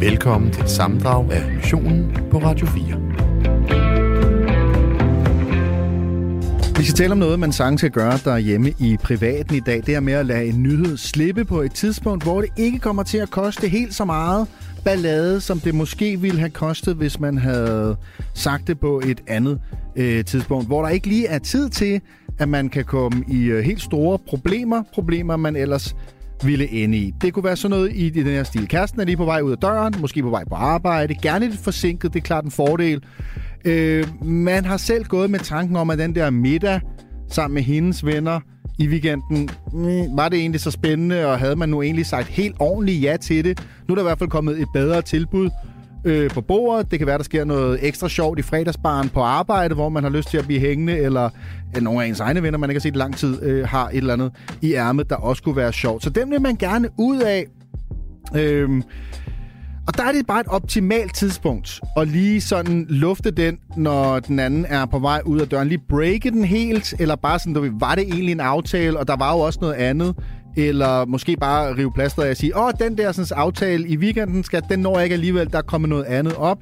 Velkommen til et samdrag af missionen på Radio 4. Vi skal tale om noget, man sagtens skal gøre derhjemme i privaten i dag. Det er med at lade en nyhed slippe på et tidspunkt, hvor det ikke kommer til at koste helt så meget ballade, som det måske ville have kostet, hvis man havde sagt det på et andet øh, tidspunkt. Hvor der ikke lige er tid til, at man kan komme i øh, helt store problemer. Problemer, man ellers ville ende i. Det kunne være sådan noget i, i den her stil. Kæresten er lige på vej ud af døren, måske på vej på arbejde, gerne lidt forsinket, det er klart en fordel. Øh, man har selv gået med tanken om, at den der middag sammen med hendes venner i weekenden, mm, var det egentlig så spændende, og havde man nu egentlig sagt helt ordentligt ja til det? Nu er der i hvert fald kommet et bedre tilbud øh, på bordet. Det kan være, der sker noget ekstra sjovt i fredagsbaren på arbejde, hvor man har lyst til at blive hængende, eller øh, nogle af ens egne venner, man ikke har set lang tid, øh, har et eller andet i ærmet, der også kunne være sjovt. Så dem vil man gerne ud af. Øh, og der er det bare et optimalt tidspunkt at lige sådan lufte den, når den anden er på vej ud af døren. Lige breake den helt, eller bare sådan, du ved, var det egentlig en aftale, og der var jo også noget andet. Eller måske bare rive plaster af og sige, åh, den der sådan, aftale i weekenden, skal, den når jeg ikke alligevel, der kommer noget andet op.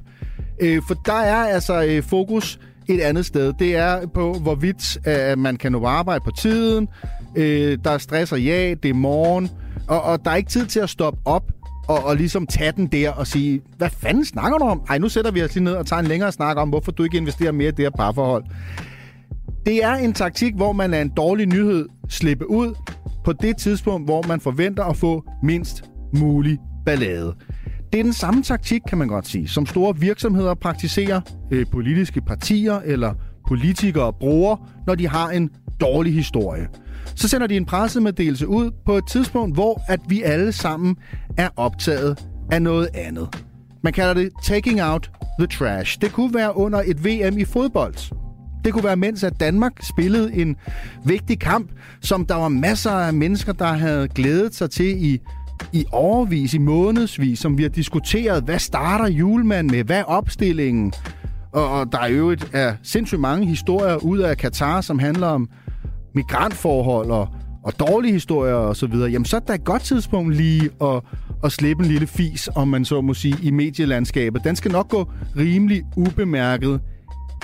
Øh, for der er altså øh, fokus et andet sted. Det er på, hvorvidt øh, man kan nå arbejde på tiden. Øh, der er stress og ja, det er morgen. Og, og der er ikke tid til at stoppe op og, og ligesom tage den der og sige, hvad fanden snakker du om? Ej, nu sætter vi os lige ned og tager en længere snak om, hvorfor du ikke investerer mere i det her parforhold. Det er en taktik, hvor man er en dårlig nyhed slippe ud på det tidspunkt, hvor man forventer at få mindst mulig ballade. Det er den samme taktik, kan man godt sige, som store virksomheder praktiserer, øh, politiske partier eller politikere bruger, når de har en dårlig historie. Så sender de en pressemeddelelse ud på et tidspunkt, hvor at vi alle sammen er optaget af noget andet. Man kalder det taking out the trash. Det kunne være under et VM i fodbold. Det kunne være, mens at Danmark spillede en vigtig kamp, som der var masser af mennesker, der havde glædet sig til i, i overvis, i månedsvis, som vi har diskuteret. Hvad starter julemanden med? Hvad er opstillingen? Og, og der er jo et, er sindssygt mange historier ud af Katar, som handler om migrantforhold og, og dårlige historier og så videre, jamen så er der et godt tidspunkt lige at, at slippe en lille fis, om man så må sige, i medielandskabet. Den skal nok gå rimelig ubemærket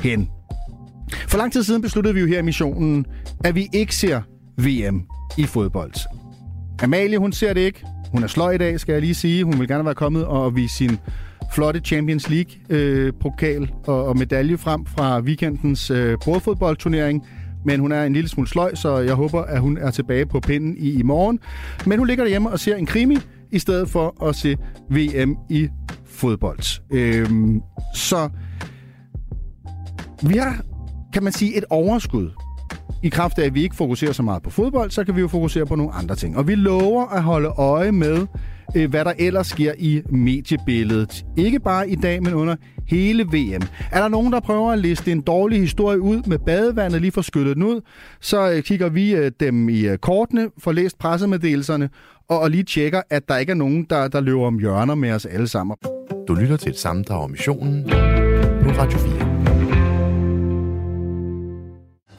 hen. For lang tid siden besluttede vi jo her i missionen, at vi ikke ser VM i fodbold. Amalie, hun ser det ikke. Hun er sløj i dag, skal jeg lige sige. Hun vil gerne være kommet og vise sin flotte Champions League-pokal øh, og, og medalje frem fra weekendens øh, bordfodboldturnering men hun er en lille smule sløj, så jeg håber, at hun er tilbage på pinden i, i morgen. Men hun ligger derhjemme og ser en krimi, i stedet for at se VM i fodbold. Øhm, så vi har, kan man sige, et overskud. I kraft af, at vi ikke fokuserer så meget på fodbold, så kan vi jo fokusere på nogle andre ting. Og vi lover at holde øje med, øh, hvad der ellers sker i mediebilledet. Ikke bare i dag, men under hele VM. Er der nogen, der prøver at liste en dårlig historie ud med badevandet, lige for skyllet den ud, så øh, kigger vi øh, dem i kortene, får læst pressemeddelelserne, og, og lige tjekker, at der ikke er nogen, der, der løber om hjørner med os alle sammen. Du lytter til et sammendrag om missionen på Radio 4.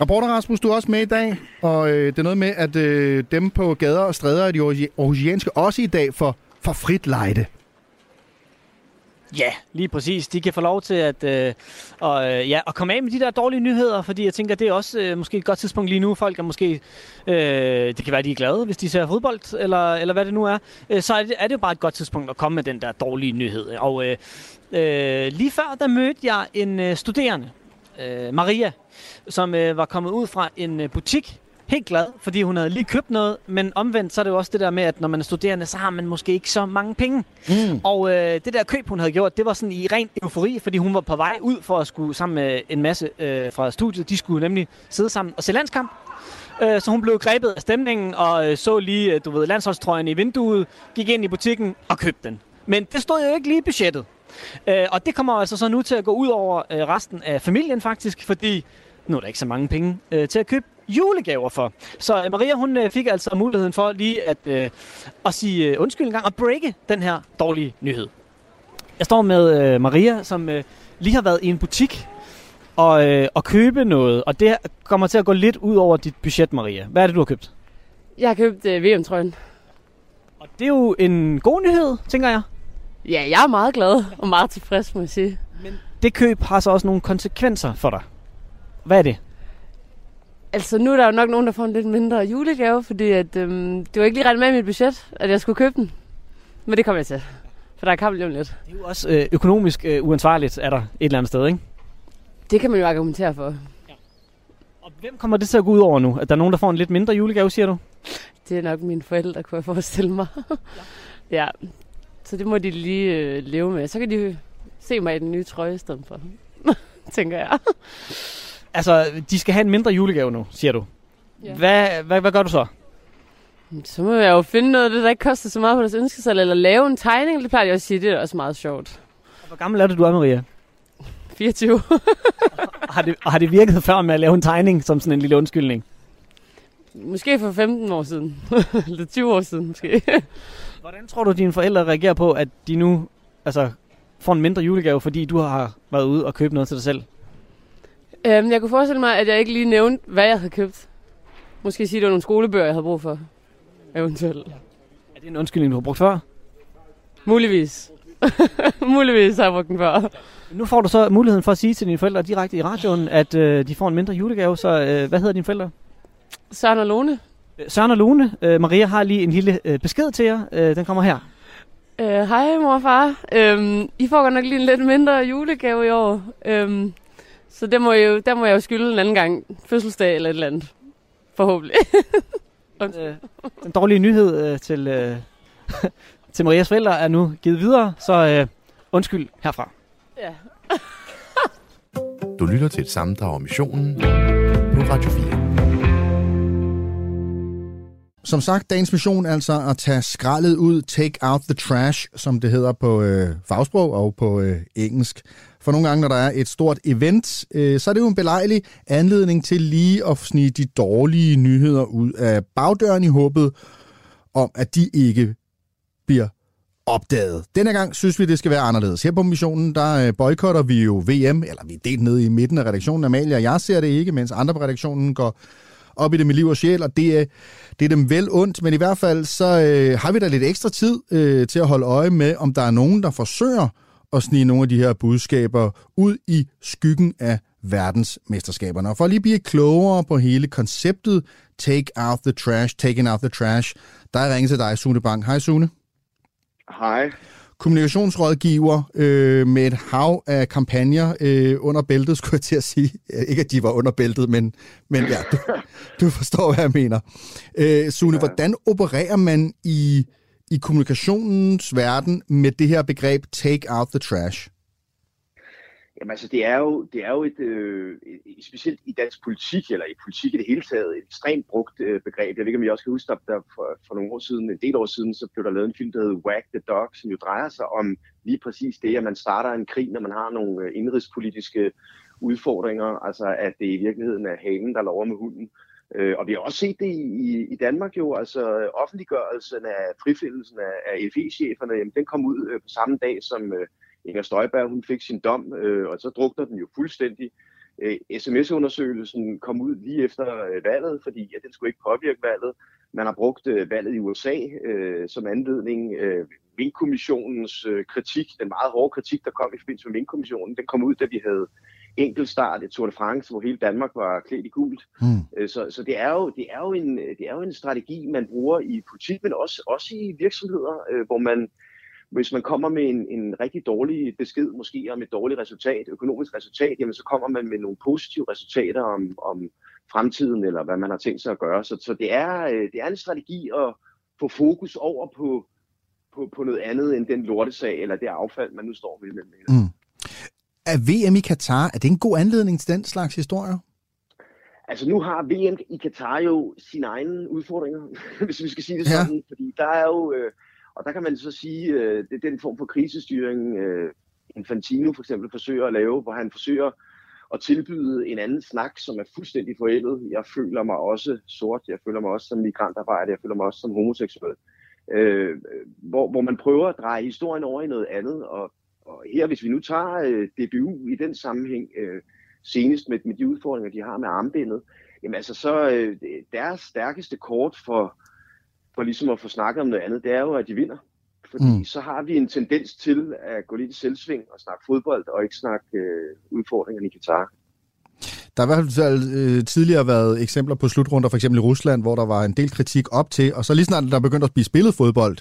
Rapporter Rasmus, du er også med i dag, og øh, det er noget med, at øh, dem på gader og stræder af de aarhusianske også i dag får, får frit lejde. Ja, lige præcis. De kan få lov til at, øh, og, øh, ja, at komme af med de der dårlige nyheder, fordi jeg tænker, det er også øh, måske et godt tidspunkt lige nu. Folk er måske, øh, det kan være, de er glade, hvis de ser fodbold, eller, eller hvad det nu er. Øh, så er det, er det jo bare et godt tidspunkt at komme med den der dårlige nyhed. Og øh, øh, lige før, der mødte jeg en øh, studerende, øh, Maria, som øh, var kommet ud fra en øh, butik, helt glad, fordi hun havde lige købt noget, men omvendt så er det jo også det der med, at når man er studerende, så har man måske ikke så mange penge. Mm. Og øh, det der køb, hun havde gjort, det var sådan i ren eufori, fordi hun var på vej ud for at skulle sammen med en masse øh, fra studiet. De skulle nemlig sidde sammen og se landskamp. Øh, så hun blev grebet af stemningen og øh, så lige, øh, du ved, landsholdstrøjen i vinduet, gik ind i butikken og købte den. Men det stod jo ikke lige i budgettet. Øh, og det kommer altså så nu til at gå ud over øh, resten af familien faktisk, fordi nu er der ikke så mange penge øh, til at købe julegaver for. Så øh, Maria, hun øh, fik altså muligheden for lige at, øh, at sige øh, undskyld en gang og breake den her dårlige nyhed. Jeg står med øh, Maria, som øh, lige har været i en butik og, øh, og købe noget, og det kommer til at gå lidt ud over dit budget, Maria. Hvad er det, du har købt? Jeg har købt øh, VM-trøjen. Og det er jo en god nyhed, tænker jeg. Ja, jeg er meget glad og meget tilfreds, må jeg sige. Men det køb har så også nogle konsekvenser for dig. Hvad er det? Altså, nu er der jo nok nogen, der får en lidt mindre julegave, fordi at, øhm, det var ikke lige ret med i mit budget, at jeg skulle købe den. Men det kommer jeg til, for der er kamp lige om lidt. Det er jo også øh, økonomisk øh, uansvarligt, er der et eller andet sted, ikke? Det kan man jo argumentere for. Og hvem kommer det til at gå ud over nu? At der er nogen, der får en lidt mindre julegave, siger du? Det er nok mine forældre, kunne jeg forestille mig. ja. ja. Så det må de lige øh, leve med. Så kan de se mig i den nye trøje i stedet for. Tænker jeg. Altså, de skal have en mindre julegave nu, siger du. Ja. Hvad, hvad, hvad gør du så? Så må jeg jo finde noget af det, der ikke koster så meget på deres ønskesalg, eller lave en tegning. Det plejer jeg at sige, det er også meget sjovt. Og hvor gammel er det, du er, Maria? 24. har, det, har det virket før med at lave en tegning som sådan en lille undskyldning? Måske for 15 år siden. Eller 20 år siden, måske. Hvordan tror du, dine forældre reagerer på, at de nu altså, får en mindre julegave, fordi du har været ude og købe noget til dig selv? Øhm, jeg kunne forestille mig, at jeg ikke lige nævnte, hvad jeg havde købt. Måske sige, at det var nogle skolebøger, jeg havde brug for. Eventuelt. Er det en undskyldning, du har brugt før? Muligvis. Muligvis har jeg brugt den før. Nu får du så muligheden for at sige til dine forældre direkte i radioen, at øh, de får en mindre julegave. Så øh, hvad hedder dine forældre? Søren og Lone. Søren og Lone. Øh, Maria har lige en lille øh, besked til jer. Øh, den kommer her. Øh, hej mor og far. Øhm, I får godt nok lige en lidt mindre julegave i år. Øhm, så det må jeg jo, der må jeg jo skylde en anden gang. Fødselsdag eller et eller andet. Forhåbentlig. øh, den dårlige nyhed øh, til, øh, til Marias forældre er nu givet videre, så øh, undskyld herfra. Ja. Du lytter til et sammendrag om missionen på Radio 4. Som sagt, dagens mission er altså at tage skraldet ud, take out the trash, som det hedder på øh, fagsprog og på øh, engelsk. For nogle gange, når der er et stort event, øh, så er det jo en belejlig anledning til lige at snige de dårlige nyheder ud af bagdøren i håbet om, at de ikke bliver opdaget. Denne gang synes vi, det skal være anderledes. Her på missionen, der øh, boykotter vi jo VM, eller vi er delt nede i midten af redaktionen. Amalie og jeg ser det ikke, mens andre på redaktionen går op i det med liv og sjæl, og det er, det er dem vel ondt, men i hvert fald så øh, har vi da lidt ekstra tid øh, til at holde øje med, om der er nogen, der forsøger at snige nogle af de her budskaber ud i skyggen af verdensmesterskaberne. Og for at lige blive klogere på hele konceptet Take Out the Trash, Taking Out the Trash, der er ringet til dig, Sune Bang. Hej Sune. Hej kommunikationsrådgiver øh, med et hav af kampagner øh, under bæltet, skulle jeg til at sige. Ikke at de var under bæltet, men, men ja, du, du forstår, hvad jeg mener. Øh, Sune, ja. hvordan opererer man i, i kommunikationens verden med det her begreb take out the trash? Jamen altså, det er jo, det er jo et, øh, specielt i dansk politik, eller i politik i det hele taget, et ekstremt brugt øh, begreb. Jeg ved ikke, om I også kan huske, at der for, for nogle år siden, en del år siden, så blev der lavet en film, der hedder Whack the Dog, som jo drejer sig om lige præcis det, at man starter en krig, når man har nogle øh, indrigspolitiske udfordringer, altså at det i virkeligheden er hanen, der lover med hunden. Øh, og vi har også set det i, i Danmark jo, altså offentliggørelsen af frifindelsen af, af FE-cheferne, jamen, den kom ud øh, på samme dag som... Øh, Inger Støjberg hun fik sin dom, øh, og så drukner den jo fuldstændig. Øh, SMS-undersøgelsen kom ud lige efter øh, valget, fordi ja, den skulle ikke påvirke valget. Man har brugt øh, valget i USA øh, som anledning. Øh, Vindkommissionens øh, kritik, den meget hårde kritik, der kom i forbindelse med Vindkommissionen, den kom ud, da vi havde enkeltstart i Tour de France, hvor hele Danmark var klædt i gult. Mm. Så, så det, er jo, det, er jo en, det er jo en strategi, man bruger i politik, men også, også i virksomheder, øh, hvor man hvis man kommer med en, en rigtig dårlig besked, måske om et dårligt resultat, økonomisk resultat, jamen så kommer man med nogle positive resultater om, om fremtiden, eller hvad man har tænkt sig at gøre. Så, så det, er, øh, det er en strategi at få fokus over på, på, på noget andet end den lortesag, eller det affald, man nu står med. Mm. Er VM i Katar, er det en god anledning til den slags historier? Altså nu har VM i Katar jo sine egne udfordringer, hvis vi skal sige det sådan, ja. fordi der er jo... Øh, og der kan man så sige, øh, det er den form for krisestyring, øh, Infantino for eksempel forsøger at lave, hvor han forsøger at tilbyde en anden snak, som er fuldstændig forældet. Jeg føler mig også sort, jeg føler mig også som migrantarbejder, jeg føler mig også som homoseksuel. Øh, hvor, hvor man prøver at dreje historien over i noget andet. Og, og her, hvis vi nu tager øh, DBU i den sammenhæng, øh, senest med, med de udfordringer, de har med armbindet, jamen altså så øh, deres stærkeste kort for for ligesom at få snakket om noget andet, det er jo, at de vinder. Fordi mm. så har vi en tendens til at gå lidt i selvsving og snakke fodbold, og ikke snakke øh, udfordringerne i Katar. Der har i hvert fald øh, tidligere været eksempler på slutrunder, for eksempel i Rusland, hvor der var en del kritik op til, og så lige snart der begyndte at blive spillet fodbold,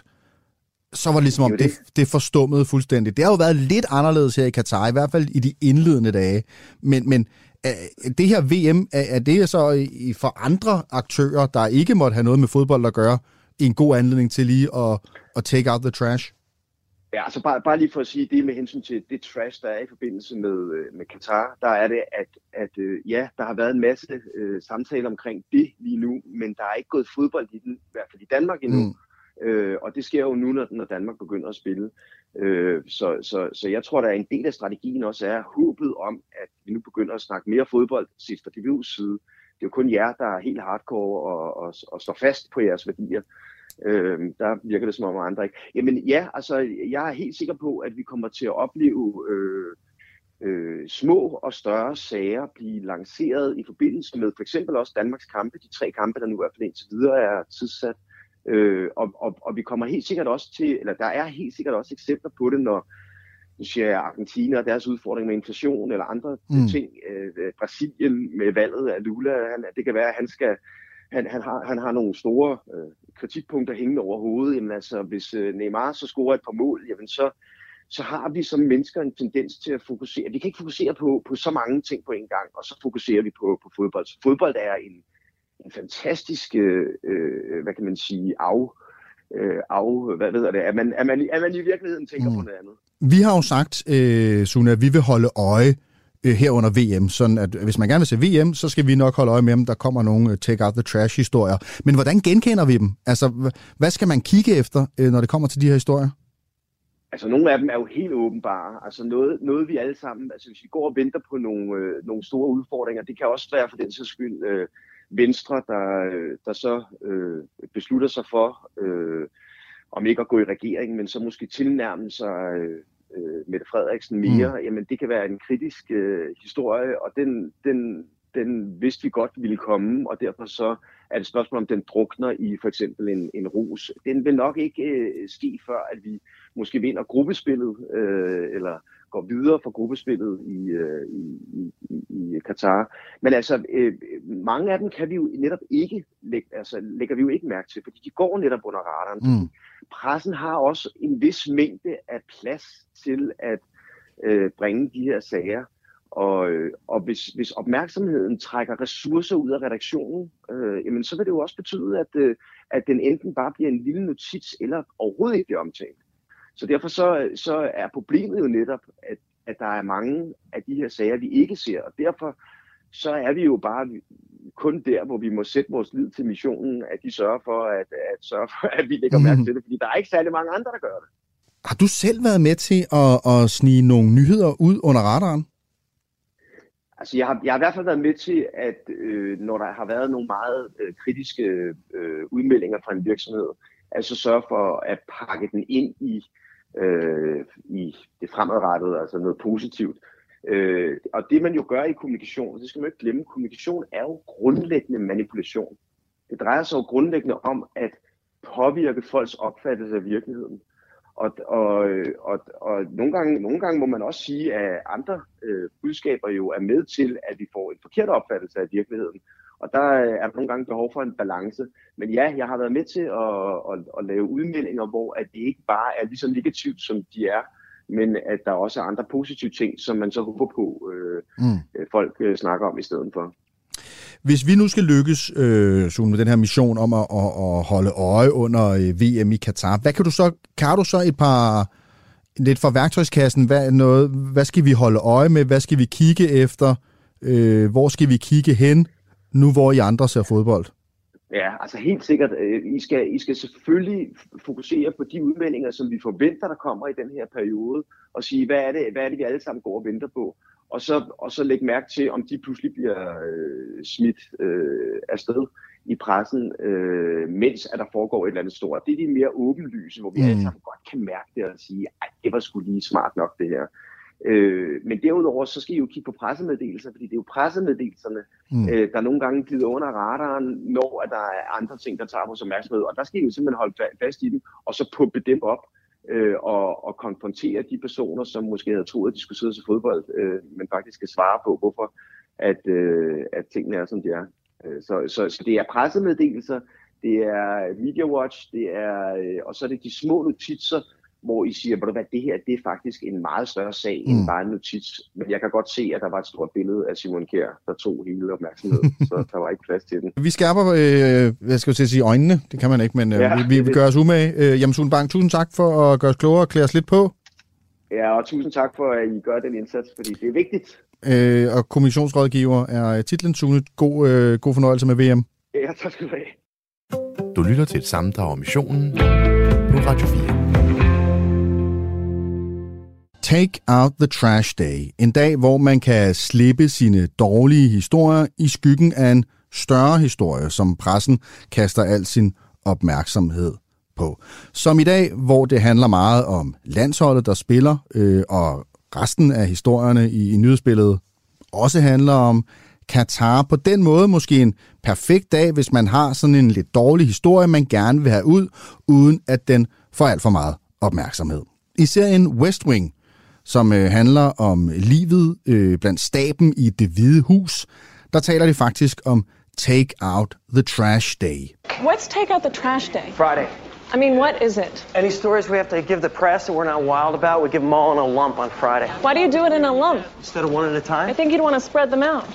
så var det ligesom om, det, det, det forstummede fuldstændig. Det har jo været lidt anderledes her i Katar, i hvert fald i de indledende dage. Men, men det her VM, er, er det så for andre aktører, der ikke måtte have noget med fodbold at gøre, en god anledning til lige at, at take out the trash? Ja, altså bare, bare lige for at sige det med hensyn til det trash, der er i forbindelse med, øh, med Katar, der er det, at, at øh, ja, der har været en masse øh, samtaler omkring det lige nu, men der er ikke gået fodbold i den, i hvert fald i Danmark endnu. Mm. Øh, og det sker jo nu, når, når Danmark begynder at spille. Øh, så, så, så jeg tror, der er en del af strategien også er håbet om, at vi nu begynder at snakke mere fodbold set fra DBU's side. Det er jo kun jer, der er helt hardcore og, og, og står fast på jeres værdier. Øh, der virker det som om andre ikke. Jamen ja, altså jeg er helt sikker på, at vi kommer til at opleve øh, øh, små og større sager blive lanceret i forbindelse med for eksempel også Danmarks kampe, de tre kampe, der nu i hvert fald indtil videre er tidssat. Øh, og, og, og vi kommer helt sikkert også til, eller der er helt sikkert også eksempler på det, når nu siger jeg Argentina og deres udfordring med inflation eller andre mm. ting. Øh, Brasilien med valget af Lula, han, det kan være, at han skal han, han, har, han har nogle store øh, kritikpunkter hængende over hovedet. Jamen altså, hvis øh, Neymar så scorer et par mål, jamen så, så har vi som mennesker en tendens til at fokusere. Vi kan ikke fokusere på, på så mange ting på en gang, og så fokuserer vi på, på fodbold. Så fodbold er en, en fantastisk, øh, øh, hvad kan man sige, af, øh, af hvad ved det, at man, at man, at man i virkeligheden tænker mm. på noget andet. Vi har jo sagt, øh, Suna, at vi vil holde øje øh, her under VM, sådan at hvis man gerne vil se VM, så skal vi nok holde øje med, om der kommer nogle øh, take out the trash historier. Men hvordan genkender vi dem? Altså, hvad skal man kigge efter, øh, når det kommer til de her historier? Altså, nogle af dem er jo helt åbenbare. Altså, noget, noget vi alle sammen, altså hvis vi går og venter på nogle, øh, nogle store udfordringer, det kan også være for den sags skyld øh, Venstre, der, øh, der så øh, beslutter sig for, øh, om ikke at gå i regeringen, men så måske tilnærme sig øh, øh, Mette Frederiksen mere, mm. jamen det kan være en kritisk øh, historie, og den, den, den vidste vi godt ville komme, og derfor så er det et spørgsmål, om den drukner i for eksempel en, en rus. Den vil nok ikke øh, ske før, at vi måske vinder gruppespillet, øh, eller går videre fra gruppespillet i, øh, i, i, i Katar. Men altså, øh, mange af dem kan vi jo netop ikke lægge, altså, lægger vi jo ikke mærke til, fordi de går netop under radaren. Mm. Pressen har også en vis mængde af plads til at øh, bringe de her sager. Og, øh, og hvis, hvis opmærksomheden trækker ressourcer ud af redaktionen, øh, jamen, så vil det jo også betyde, at, øh, at den enten bare bliver en lille notits, eller overhovedet ikke bliver omtalt. Så derfor så, så er problemet jo netop, at, at der er mange af de her sager, vi ikke ser, og derfor så er vi jo bare kun der, hvor vi må sætte vores lid til missionen, at de sørger for, at, at, sørge for, at vi lægger mærke mhm. til det, fordi der er ikke særlig mange andre, der gør det. Har du selv været med til at, at snige nogle nyheder ud under radaren? Altså, jeg har, jeg har i hvert fald været med til, at øh, når der har været nogle meget øh, kritiske øh, udmeldinger fra en virksomhed, altså sørge for at pakke den ind i, øh, øh, i det fremadrettede, altså noget positivt. Øh, og det man jo gør i kommunikation, det skal man ikke glemme, kommunikation er jo grundlæggende manipulation. Det drejer sig jo grundlæggende om at påvirke folks opfattelse af virkeligheden. Og, og, og, og nogle, gange, nogle gange må man også sige, at andre øh, budskaber jo er med til, at vi får en forkert opfattelse af virkeligheden. Og der er nogle gange behov for en balance. Men ja, jeg har været med til at, at, at lave udmeldinger, hvor at det ikke bare er lige så negativt, som de er, men at der også er andre positive ting, som man så håber på, øh, mm. Øh, folk øh, snakker om i stedet for. Hvis vi nu skal lykkes øh, Sune, med den her mission om at, at, at holde øje under øh, VM i Katar, hvad kan du så, kan du så et par lidt fra værktøjskassen, hvad, noget, hvad skal vi holde øje med, hvad skal vi kigge efter, øh, hvor skal vi kigge hen, nu hvor I andre ser fodbold? Ja, altså helt sikkert. Øh, I skal, I skal selvfølgelig fokusere på de udmeldinger, som vi forventer, der kommer i den her periode, og sige, hvad er det, hvad er det vi alle sammen går og venter på? Og så, og så lægge mærke til, om de pludselig bliver øh, smidt øh, afsted i pressen, øh, mens at der foregår et eller andet stort. Det er de mere åbenlyse, hvor vi mm. alle sammen godt kan mærke det og sige, at det var sgu lige smart nok det her. Øh, men derudover, så skal I jo kigge på pressemeddelelser, fordi det er jo pressemeddelelserne, mm. øh, der nogle gange glider under radaren, når at der er andre ting, der tager vores opmærksomhed. Og der skal I jo simpelthen holde fast i dem, og så pumpe dem op, øh, og, og konfrontere de personer, som måske havde troet, at de skulle sidde til fodbold, øh, men faktisk skal svare på, hvorfor at, øh, at tingene er, som de er. Øh, så, så, så det er pressemeddelelser, det er Media Watch, det er, øh, og så er det de små notitser, hvor I siger, hvad det her det er faktisk en meget større sag mm. end bare en notits. Men jeg kan godt se, at der var et stort billede af Simon Kjær, der tog hele opmærksomheden, så der var ikke plads til den. Vi skærper, øh, hvad skal jeg sige, øjnene, det kan man ikke, men øh, ja, vi, vi gør os umage. Øh, jamen, Sune Bang, tusind tak for at gøre os klogere og klæde os lidt på. Ja, og tusind tak for, at I gør den indsats, fordi det er vigtigt. Øh, og kommissionsrådgiver er titlen Sune. God, øh, god fornøjelse med VM. Ja, tak skal du have. Du lytter til et sammendrag om missionen på Radio 4. Take Out the Trash Day. En dag, hvor man kan slippe sine dårlige historier i skyggen af en større historie, som pressen kaster al sin opmærksomhed på. Som i dag, hvor det handler meget om landsholdet, der spiller, øh, og resten af historierne i, i nyhedsbilledet også handler om Katar. På den måde måske en perfekt dag, hvis man har sådan en lidt dårlig historie, man gerne vil have ud, uden at den får alt for meget opmærksomhed. I serien West Wing som øh, handler om livet øh, blandt staben i det hvide hus, der taler de faktisk om Take Out the Trash Day. What's Take Out the Trash Day? Friday. I mean, what is it? Any stories we have to give the press that we're not wild about, we give them all in a lump on Friday. Why do you do it in a lump? Instead of one at a time? I think you'd want to spread them out.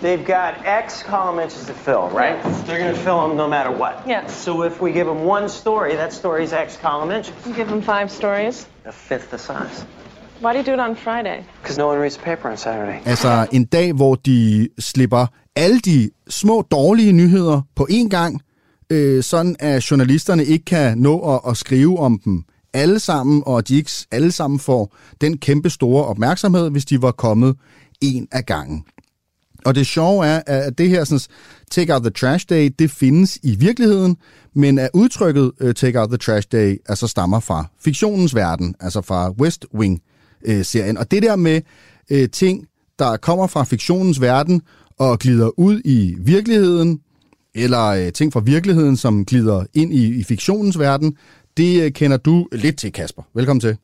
They've got X column inches to fill, right? Yes. They're going to fill them no matter what. Yes. So if we give them one story, that story's X column inches. You give them five stories. A fifth the size. Why do you do it on Friday? Because no one reads the paper on Saturday. Altså en dag, hvor de slipper alle de små dårlige nyheder på én gang, øh, sådan at journalisterne ikke kan nå at, at skrive om dem alle sammen, og de ikke alle sammen får den kæmpe store opmærksomhed, hvis de var kommet en af gangen. Og det sjove er, at det her sådan, Take Out the Trash Day, det findes i virkeligheden, men at udtrykket uh, Take Out the Trash Day altså stammer fra fiktionens verden, altså fra West Wing-serien. Uh, og det der med uh, ting, der kommer fra fiktionens verden og glider ud i virkeligheden, eller uh, ting fra virkeligheden, som glider ind i, i fiktionens verden, det uh, kender du lidt til, Kasper. Velkommen til.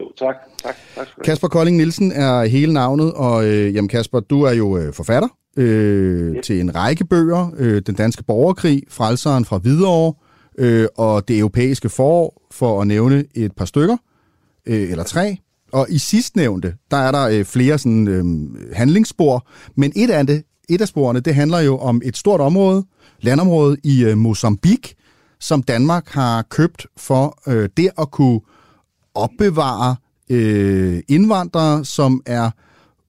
Jo, tak. tak, tak Kasper Kolding Nielsen er hele navnet, og øh, jamen Kasper, du er jo øh, forfatter øh, til en række bøger. Øh, Den danske borgerkrig, Frelseren fra Hvidovre øh, og Det europæiske forår, for at nævne et par stykker, øh, eller tre. Og i sidstnævnte, der er der øh, flere sådan, øh, handlingsspor, men et af, det, et af sporene, det handler jo om et stort område, landområde i øh, Mozambique, som Danmark har købt for øh, det at kunne opbevare øh, indvandrere, som er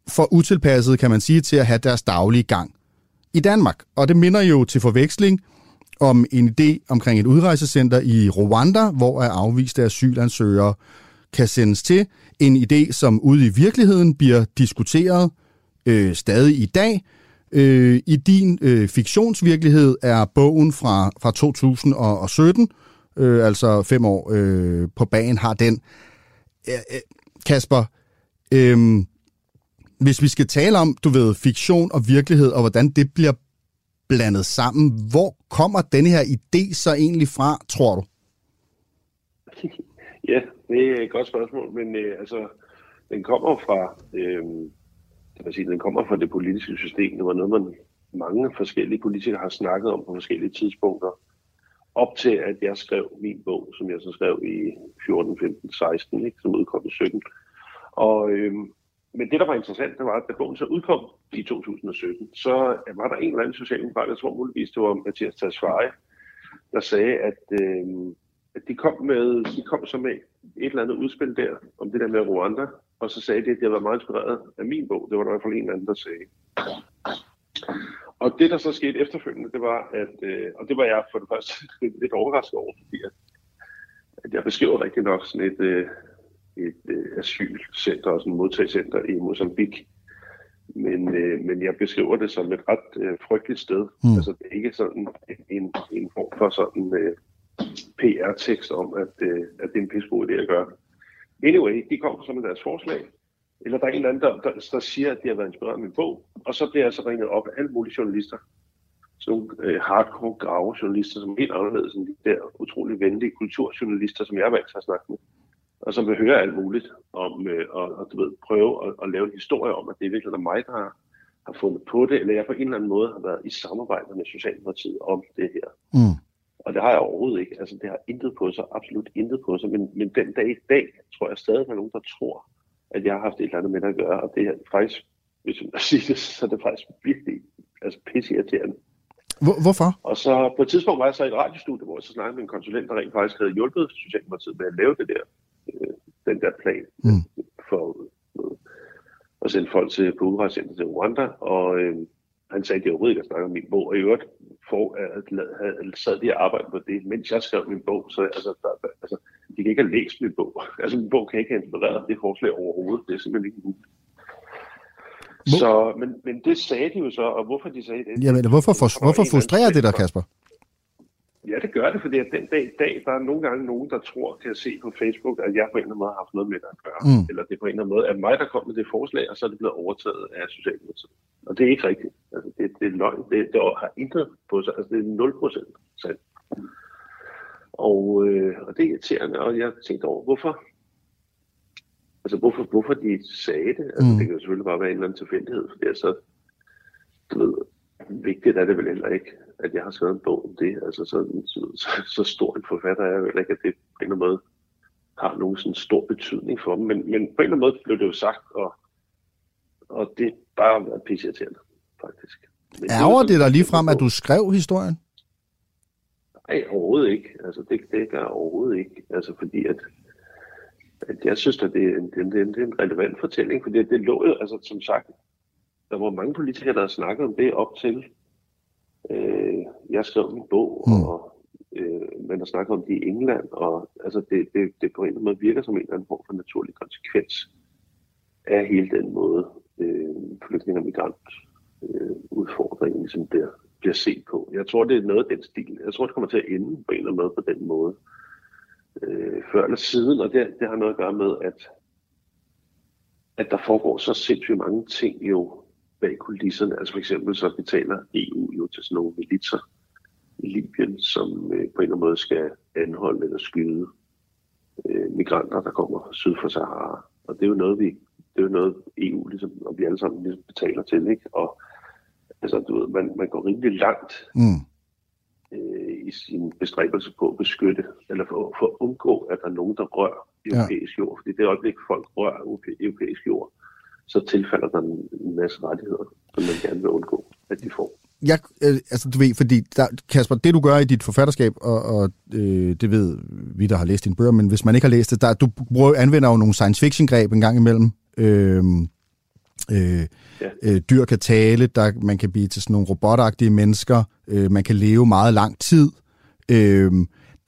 for utilpasset, kan man sige, til at have deres daglige gang i Danmark. Og det minder jo til forveksling om en idé omkring et udrejsecenter i Rwanda, hvor er afviste asylansøgere kan sendes til. En idé, som ude i virkeligheden bliver diskuteret øh, stadig i dag. Øh, I din øh, fiktionsvirkelighed er bogen fra, fra 2017, øh, altså fem år øh, på bagen, har den. Øh, Kasper, øh, hvis vi skal tale om, du ved, fiktion og virkelighed, og hvordan det bliver blandet sammen, hvor kommer denne her idé så egentlig fra, tror du? Ja, det er et godt spørgsmål, men øh, altså, den kommer fra, øh, kan man sige, den kommer fra det politiske system. Det var noget, man mange forskellige politikere har snakket om på forskellige tidspunkter op til, at jeg skrev min bog, som jeg så skrev i 14, 15, 16, ikke, som udkom i 17. Og, øh, men det, der var interessant, det var, at da bogen så udkom i 2017, så øh, var der en eller anden socialdemokrat, jeg tror muligvis, det var Mathias Tasvare, der sagde, at, øh, at de kom med, de kom så med et eller andet udspil der, om det der med Rwanda, og så sagde de, at det var meget inspireret af min bog. Det var der i hvert fald en eller anden, der sagde. Og det, der så skete efterfølgende, det var, at, øh, og det var jeg for det første lidt overrasket over, fordi at, at jeg beskriver rigtig nok sådan et, øh, et øh, asylcenter og sådan et modtagscenter i Mozambique. Men, øh, men jeg beskriver det som et ret øh, frygteligt sted. Mm. Altså det er ikke sådan en, en form for sådan øh, PR-tekst om, at, øh, at det er en pissegod idé at gøre. Anyway, de kommer så med deres forslag, Eller der er en eller anden, der, der, der siger, at de har været inspireret af min bog, og så bliver jeg så ringet op af alle mulige journalister. Sådan nogle øh, hardcore grave journalister, som er helt anderledes end de der utrolig venlige kulturjournalister, som jeg er vant til at snakke med. Og som vil høre alt muligt om, øh, og, og du ved, prøve at, at lave en historie om, at det er virkelig mig, der har, har fundet på det, eller jeg på en eller anden måde har været i samarbejde med Socialdemokratiet om det her. Mm. Og det har jeg overhovedet ikke. Altså, det har intet på sig, absolut intet på sig. Men, men den dag i dag, tror jeg stadig, der er nogen, der tror, at jeg har haft et eller andet med at gøre. Og det er faktisk, hvis jeg må sige det, så er det faktisk virkelig altså, pisseirriterende. Hvor, hvorfor? Og så på et tidspunkt var jeg så i et radiostudie, hvor jeg så snakkede med en konsulent, der rent faktisk havde hjulpet Socialdemokratiet med at lave det der, øh, den der plan Mm. for øh, at sende folk til, på udrejsecenter til Rwanda. Og øh, han sagde, at det overhovedet ikke at snakke om min bog. Og i øvrigt for, at, at, sad de og arbejdede på det, mens jeg skrev min bog. Så altså, der, altså, de kan ikke have læst min bog. Altså min bog kan ikke have inspireret det forslag overhovedet. Det er simpelthen ikke muligt. Så, men, men det sagde de jo så, og hvorfor de sagde det? Jamen, hvorfor, for, hvorfor frustrerer det dig, Kasper? Ja, det gør det, fordi at den dag i dag, der er nogle gange nogen, der tror, kan jeg se på Facebook, at jeg på en eller anden måde har haft noget med det at gøre. Mm. Eller det er på en eller anden måde, at mig, der kom med det forslag, og så er det blevet overtaget af Socialdemokratiet. Og det er ikke rigtigt. Altså, det, det er løgn. Det, det har intet på sig. Altså, det er 0 procent sandt. Og, øh, og det er irriterende, og jeg tænkte over, hvorfor? Altså, hvorfor, hvorfor de sagde det? Altså, Mm. det kan jo selvfølgelig bare være en eller anden tilfældighed, for det er så, du ved, vigtigt er det vel heller ikke, at jeg har skrevet en bog om det. Altså, så, så, så, så stor en forfatter er jeg heller ikke, at det på en eller anden måde har nogen sådan stor betydning for dem. Men, men på en eller anden måde blev det jo sagt, og, og det bare været pisseirriterende, faktisk. Men er Ærger sådan, det dig lige at frem, at bog- du skrev historien? Nej, overhovedet ikke. Altså, det, det gør jeg overhovedet ikke. Altså, fordi at, at jeg synes, at det er, en, det, er en, det er en relevant fortælling, fordi det lå jo, altså som sagt, der var mange politikere, der har snakket om det op til. Øh, jeg skrev min bog, Mm. og øh, man har snakket om det i England, og altså, det, det, det på en eller anden måde virker som en eller anden form for naturlig konsekvens af hele den måde, øh, flygtninge og migrant øh, udfordringen ligesom bliver, bliver set på. Jeg tror, det er noget af den stil. Jeg tror, det kommer til at ende på en eller anden måde på den måde. Øh, før eller siden, og det, det har noget at gøre med, at, at der foregår så sindssygt mange ting jo bag kulisserne. Altså for eksempel så betaler EU jo til sådan nogle militser i Libyen, som øh, på en eller anden måde skal anholde eller skyde øh, migranter, der kommer syd for Sahara. Og det er jo noget, vi, det er jo noget EU ligesom, og vi alle sammen ligesom betaler til, ikke? Og altså, du ved, man, man går rimelig langt Mm. øh, i sin bestræbelse på at beskytte, eller for, for at undgå, at der er nogen, der rører europæisk jord. Fordi det øjeblik, folk rører europæ- europæisk jord, så tilfalder der en, masse rettigheder, som man gerne vil undgå, at de får. Jeg, øh, altså du ved, fordi der, Kasper, det du gør i dit forfatterskab, og, og øh, det ved vi, der har læst dine bøger, men hvis man ikke har læst det, der, du bruger, anvender jo nogle science fiction greb en gang imellem. Øh, øh, Ja. øh, dyr kan tale, der, man kan blive til sådan nogle robotagtige mennesker, øh, man kan leve meget lang tid. Øh,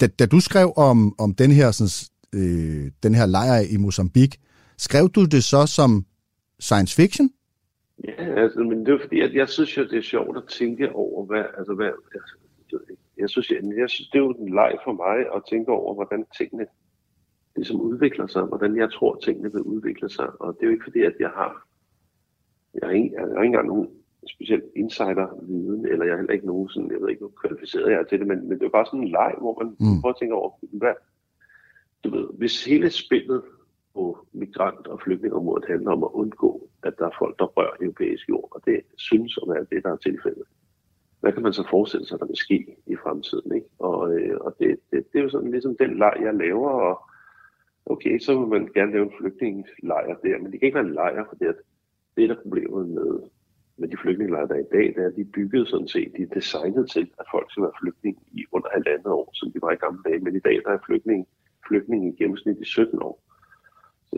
da, da du skrev om, om den her, sådan, øh, den her lejr i Mozambique, skrev du det så som science fiction? Ja, altså, men det er fordi, at jeg synes jo, det er sjovt at tænke over, hvad, altså, hvad, altså, jeg, synes, jeg, jeg synes, det er jo en leg for mig at tænke over, hvordan tingene ligesom udvikler sig, hvordan jeg tror, tingene vil udvikle sig. Og det er jo ikke fordi, at jeg har, jeg har ikke, jeg har ikke engang nogen specielt insider-viden, eller jeg har heller ikke nogen sådan, jeg ved ikke, hvor kvalificeret jeg er til det, men, men det er jo bare sådan en leg, hvor man mm. prøver at tænke over, hvad, du ved, hvis hele spillet på migrant- og flygtningeområdet handler om at undgå, at der er folk, der rører europæisk jord, og det synes at være det, der er tilfældet. Hvad kan man så forestille sig, der vil ske i fremtiden? Ikke? Og, øh, og det, det, det er jo sådan ligesom den leg, jeg laver, og okay, så vil man gerne lave en flygtningelejr der, men det kan ikke være en lejr, fordi at det, der er problemet med, med de flygtningelejre, der er i dag, det er, at de er bygget sådan set, de er designet til, at folk skal være flygtninge i under halvandet år, som de var i gamle dage, men i dag der er flygtninge, flygtning i gennemsnit i 17 år.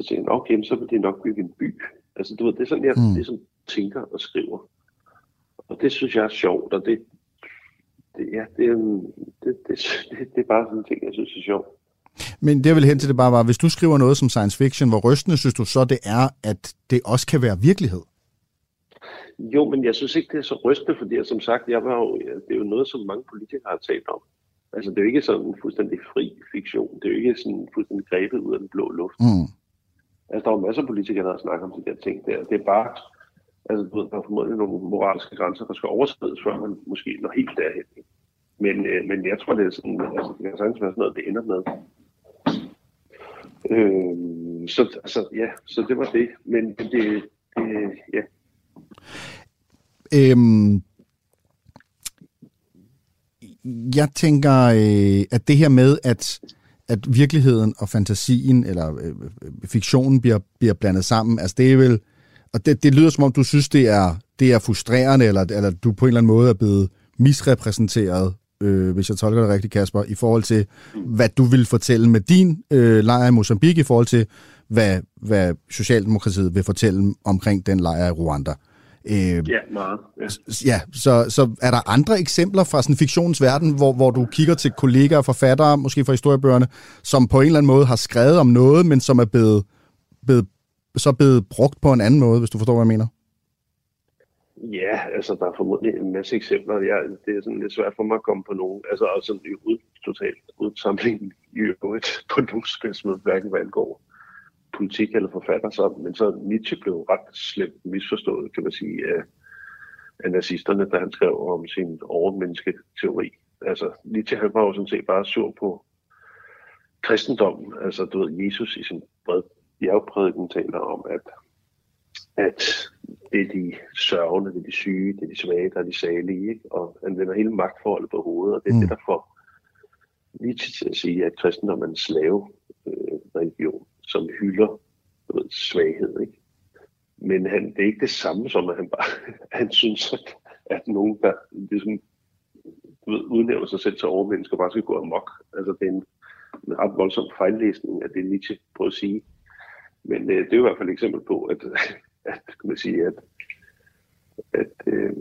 Så jeg tænkte, okay, men så vil de nok bygge en by. Altså, du ved, det er sådan, jeg Mm. det sådan, tænker og skriver. Og det synes jeg er sjovt, og det, det ja, det, er, det, det, det, det er bare sådan en ting, jeg synes er sjovt. Men det jeg vil hen til det bare var, hvis du skriver noget som science fiction, hvor rystende synes du så det er, at det også kan være virkelighed? Jo, men jeg synes ikke, det er så rystende, fordi jeg, som sagt, jeg var jo, det er jo noget, som mange politikere har talt om. Altså, det er jo ikke sådan en fuldstændig fri fiktion. Det er jo ikke sådan fuldstændig grebet ud af den blå luft. Mm. Altså, der er jo masser af politikere, der har snakket om de der ting der. Det er bare, altså, du ved, der er formodentlig nogle moralske grænser, der skal overskrides, før man måske når helt derhen. Men, øh, men jeg tror, det er sådan, altså, det kan sagtens være sådan noget, det ender med. Øh, så, altså, ja, så det var det. Men det, det ja, Øhm, jeg tænker, øh, at det her med, at, at virkeligheden og fantasien, eller øh, øh, fiktionen bliver, bliver blandet sammen, altså det er vel, og det, det lyder som om, du synes, det er, det er frustrerende, eller, eller du på en eller anden måde er blevet misrepræsenteret, øh, hvis jeg tolker det rigtigt, Kasper, i forhold til, hvad du vil fortælle med din øh, lejr i Mozambique, i forhold til, hvad, hvad Socialdemokratiet vil fortælle omkring den lejr i Rwanda. Øh, ja, meget. Ja. ja så, så er der andre eksempler fra sådan fiktionens verden, hvor, hvor du kigger til kollegaer og forfattere, måske fra historiebøgerne, som på en eller anden måde har skrevet om noget, men som er blevet, blevet, så blevet brugt på en anden måde, hvis du forstår, hvad jeg mener? Ja, altså der er formodentlig en masse eksempler. Ja, det er sådan lidt svært for mig at komme på nogen. Altså også sådan ud, totalt udsamling i øvrigt på nogen spørgsmål, hverken hvad angår politik eller forfatter, så, men så Nietzsche blev ret slemt misforstået, kan man sige, af, af nazisterne, da han skrev om sin overmennesketeori. Altså, Nietzsche han var jo sådan set bare sur på kristendommen. Altså, du ved, Jesus i sin bred bjergprædiken taler om, at, at det er de sørgende, det er de syge, det er de svage, der er de salige, ikke? og han vender hele magtforholdet på hovedet, og det er mm. det, der får Nietzsche til at sige, at kristendommen er en slave øh, religion som hylder ved, svaghed. Ikke? Men han, det er ikke det samme som, at han bare han synes, at, at nogen, der ligesom, du ved, udnævner sig selv til overmennesker, bare skal gå amok. Altså, det er en, en ret voldsom fejllæsning af det, Nietzsche prøver at sige. Men øh, det er i hvert fald et eksempel på, at, at kan man sige, at, at, øh,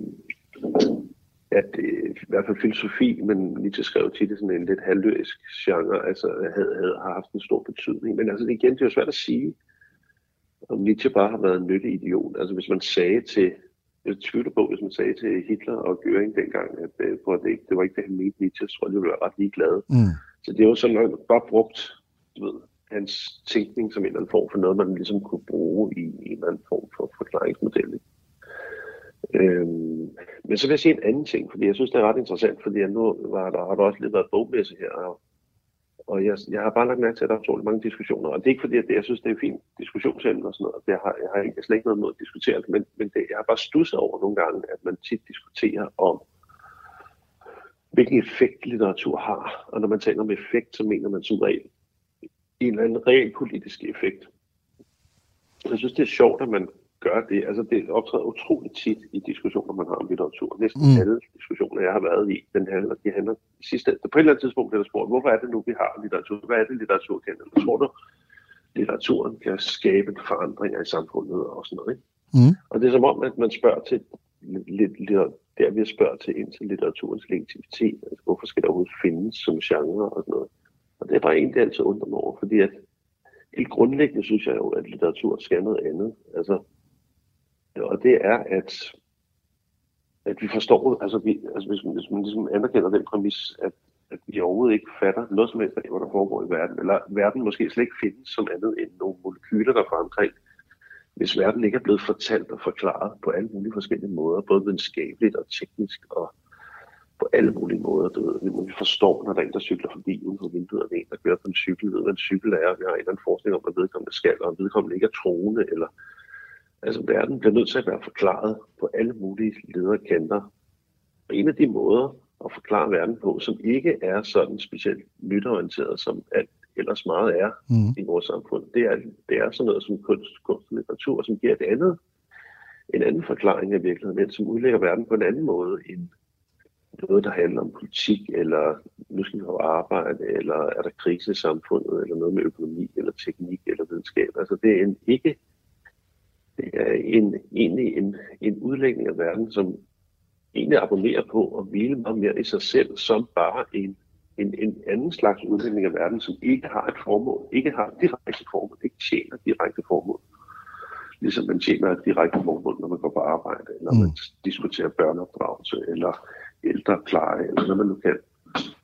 at øh, i hvert fald filosofi, men Nietzsche skrev tit sådan en lidt halvlyrisk genre, altså havde, havde, har haft en stor betydning. Men altså igen, det er jo svært at sige, om Nietzsche bare har været en nyttig idiot. Altså hvis man sagde til, jeg tvivler på, hvis man sagde til Hitler og Göring dengang, at, at øh, det, det var ikke det, han mente Nietzsche, så tror jeg, de ville være ret ligeglade. Mm. Så det er jo sådan noget, bare brugt, du ved, hans tænkning som en eller anden form for noget, man ligesom kunne bruge i en eller anden form for forklaringsmodel. Ikke? Øhm, men så vil jeg sige en anden ting, fordi jeg synes, det er ret interessant, fordi nu var der, har der også lidt været bogmesse her, og, og jeg, jeg har bare lagt mærke til, at der er utrolig mange diskussioner, og det er ikke fordi, at det, jeg synes, det er fint diskussionsemne og sådan noget, jeg har, jeg har ikke, slet ikke noget mod at diskutere det, men, men det, jeg har bare stusset over nogle gange, at man tit diskuterer om, hvilken effekt litteratur har, og når man taler om effekt, så mener man som regel en eller anden realpolitisk effekt. Jeg synes, det er sjovt, at man gør det. Altså det optræder utroligt tit i diskussioner, man har om litteratur. Næsten mm. alle diskussioner, jeg har været i, den handler, de handler sidste, på et eller andet tidspunkt bliver der spurgt, hvorfor er det nu, vi har litteratur? Hvad er det, litteratur kan? Eller tror du, litteraturen kan skabe forandringer i samfundet og sådan noget? Ikke? Mm. Og det er som om, at man spørger til lidt, lidt der vi spørger til ind til litteraturens legitimitet. Altså, hvorfor skal der overhovedet findes som genre og sådan noget? Og det er bare en, det altid undrer mig over, fordi at helt grundlæggende synes jeg jo, at litteratur skal noget andet. Altså, og det er, at, at vi forstår, altså, vi, altså hvis, man, hvis man ligesom anerkender den præmis, at, at vi overhovedet ikke fatter noget som helst af, hvad der foregår i verden, eller verden måske slet ikke findes som andet end nogle molekyler, der går omkring, hvis verden ikke er blevet fortalt og forklaret på alle mulige forskellige måder, både videnskabeligt og teknisk og på alle mulige måder. Du ved, vi forstår, når der er en, der cykler forbi uden for vinduet, og en, der kører på en cykel, ved, hvad en cykel er, vi har en eller anden forskning om, hvad vedkommende skal, og vedkommende ikke er troende, eller Altså verden bliver nødt til at være forklaret på alle mulige lederkanter. Og en af de måder at forklare verden på, som ikke er sådan specielt nytteorienteret, som alt ellers meget er mm. i vores samfund, det er, det er sådan noget som kunst, kunst og litteratur, som giver et andet, en anden forklaring af virkeligheden, som udlægger verden på en anden måde end noget, der handler om politik, eller nu skal vi have arbejde, eller er der krise i samfundet, eller noget med økonomi, eller teknik, eller videnskab. Altså det er en ikke det er en, egentlig en, en udlægning af verden, som egentlig abonnerer på at hvile meget mere i sig selv, som bare en, en, en anden slags udlægning af verden, som ikke har et formål, ikke har et direkte formål, ikke tjener direkte formål. Ligesom man tjener et direkte formål, når man går på arbejde, eller mm. man diskuterer børneopdragelse, eller ældrepleje, eller hvad man nu kan.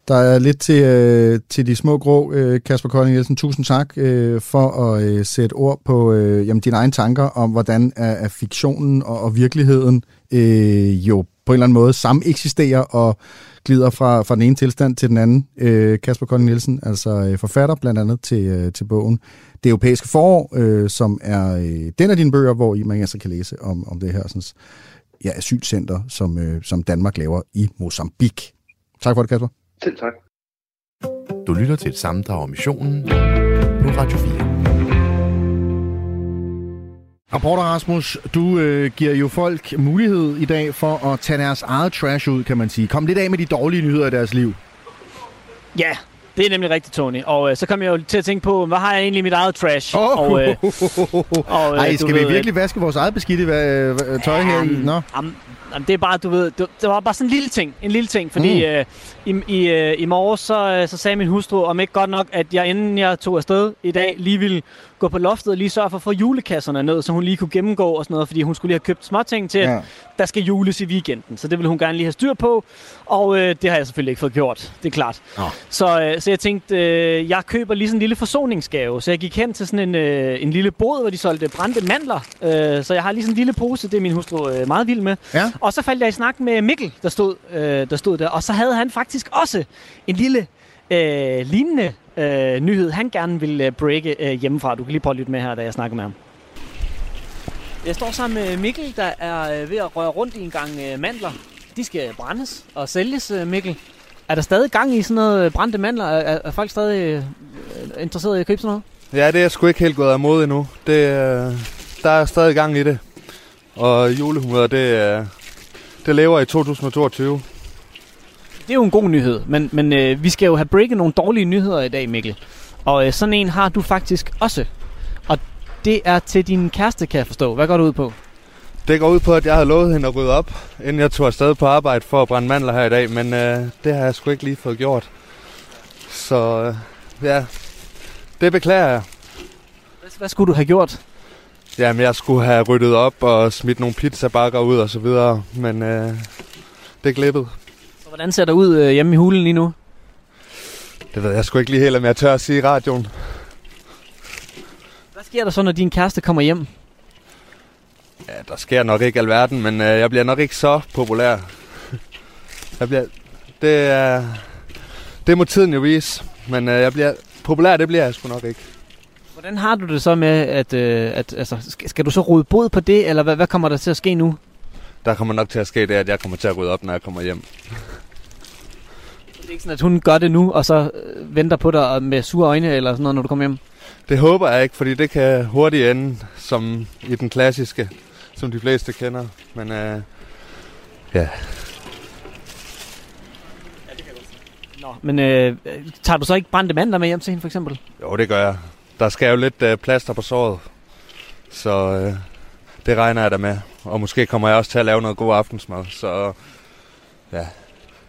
Der er lidt til, øh, til de små grå, øh, Kasper Kolding Nielsen. Tusind tak øh, for at øh, sætte ord på øh, jamen, dine egne tanker om, hvordan er, er fiktionen og, og virkeligheden øh, jo på en eller anden måde samme eksisterer og glider fra, fra den ene tilstand til den anden. Øh, Kasper Kolding Nielsen, altså øh, forfatter blandt andet til, øh, til bogen Det Europæiske Forår, øh, som er øh, den af dine bøger, hvor I man altså kan læse om, om det her sådan, ja, asylcenter, som, øh, som Danmark laver i Mozambique. Tak for det, Kasper. Selv tak. Du lytter til et sammendrag om missionen på Radio 4. Rapporter Rasmus, du øh, giver jo folk mulighed i dag for at tage deres eget trash ud, kan man sige. Kom lidt af med de dårlige nyheder i deres liv. Ja, det er nemlig rigtigt, Tony. Og øh, så kom jeg jo til at tænke på, hvad har jeg egentlig i mit eget trash? Oh, og, øh, og, øh, Ej, skal vi ved, virkelig vaske vores eget beskidte øh, tøj her i? Nå. Jamen, jamen, det er bare, du ved, det, det var bare sådan en lille ting, en lille ting, fordi Mm. øh, i, i, øh, i morges, så, øh, så sagde min hustru, om ikke godt nok, at jeg inden jeg tog afsted i dag, lige ville gå på loftet og lige sørge for at få julekasserne ned, så hun lige kunne gennemgå og sådan noget, fordi hun skulle lige have købt småting til, at Ja. der skal jules i weekenden. Så det vil hun gerne lige have styr på, og øh, det har jeg selvfølgelig ikke fået gjort, det er klart. Nå. Så, øh, så jeg tænkte, øh, jeg køber lige sådan en lille forsoningsgave. Så jeg gik hen til sådan en, øh, en lille bod, hvor de solgte brændte mandler. Øh, så jeg har lige sådan en lille pose, det er min hustru øh, meget vild med. Ja. Og så faldt jeg i snak med Mikkel, der stod, øh, der stod der. Og så havde han faktisk også en lille øh, lignende øh, nyhed, han gerne ville øh, breake øh, hjemmefra. Du kan lige prøve at lytte med her, da jeg snakker med ham. Jeg står sammen med Mikkel, der er øh, ved at røre rundt i en gang øh, mandler. De skal brændes og sælges, øh, Mikkel. Er der stadig gang i sådan noget øh, brændte mandler? Er, er, folk stadig øh, interesseret i at købe sådan noget? Ja, det er sgu ikke helt gået af mode endnu. Det, der er stadig gang i det. Og julehumøret, det, det lever i 2022. Det er jo en god nyhed, men, men øh, vi skal jo have breaket nogle dårlige nyheder i dag, Mikkel. Og øh, sådan en har du faktisk også. Og det er til din kæreste, kan jeg forstå. Hvad går du ud på? Det går ud på, at jeg havde lovet hende at rydde op, inden jeg tog afsted på arbejde for at brænde mandler her i dag. Men øh, det har jeg sgu ikke lige fået gjort. Så øh, ja, det beklager jeg. Hvad, skulle du have gjort? Jamen, jeg skulle have ryddet op og smidt nogle pizzabakker ud og så videre. Men øh, det glippede. Så hvordan ser det ud øh, hjemme i hulen lige nu? Det ved jeg sgu ikke lige helt, om jeg tør at sige i radioen. Hvad sker der så, når din kæreste kommer hjem? Ja, der sker nok ikke alverden, men øh, jeg bliver nok ikke så populær. jeg bliver, det, er, det må tiden jo vise, men øh, jeg bliver, populær det bliver jeg sgu nok ikke. Hvordan har du det så med, at, øh, at altså, skal, skal du så rode bod på det, eller hvad, hvad kommer der til at ske nu? Der kommer nok til at ske det, at jeg kommer til at rydde op, når jeg kommer hjem. Det er ikke sådan, at hun gør det nu, og så øh, venter på dig med sure øjne, eller sådan noget, når du kommer hjem? Det håber jeg ikke, fordi det kan hurtigt ende som i den klassiske, som de fleste kender. Men øh, ja, Nå, men øh, tager du så ikke brændte mandler med hjem til hende, for eksempel? jo det gør jeg. Der skal jo lidt øh, plaster på såret, så øh, det regner jeg da med. Og måske kommer jeg også til at lave noget god aftensmad, så ja.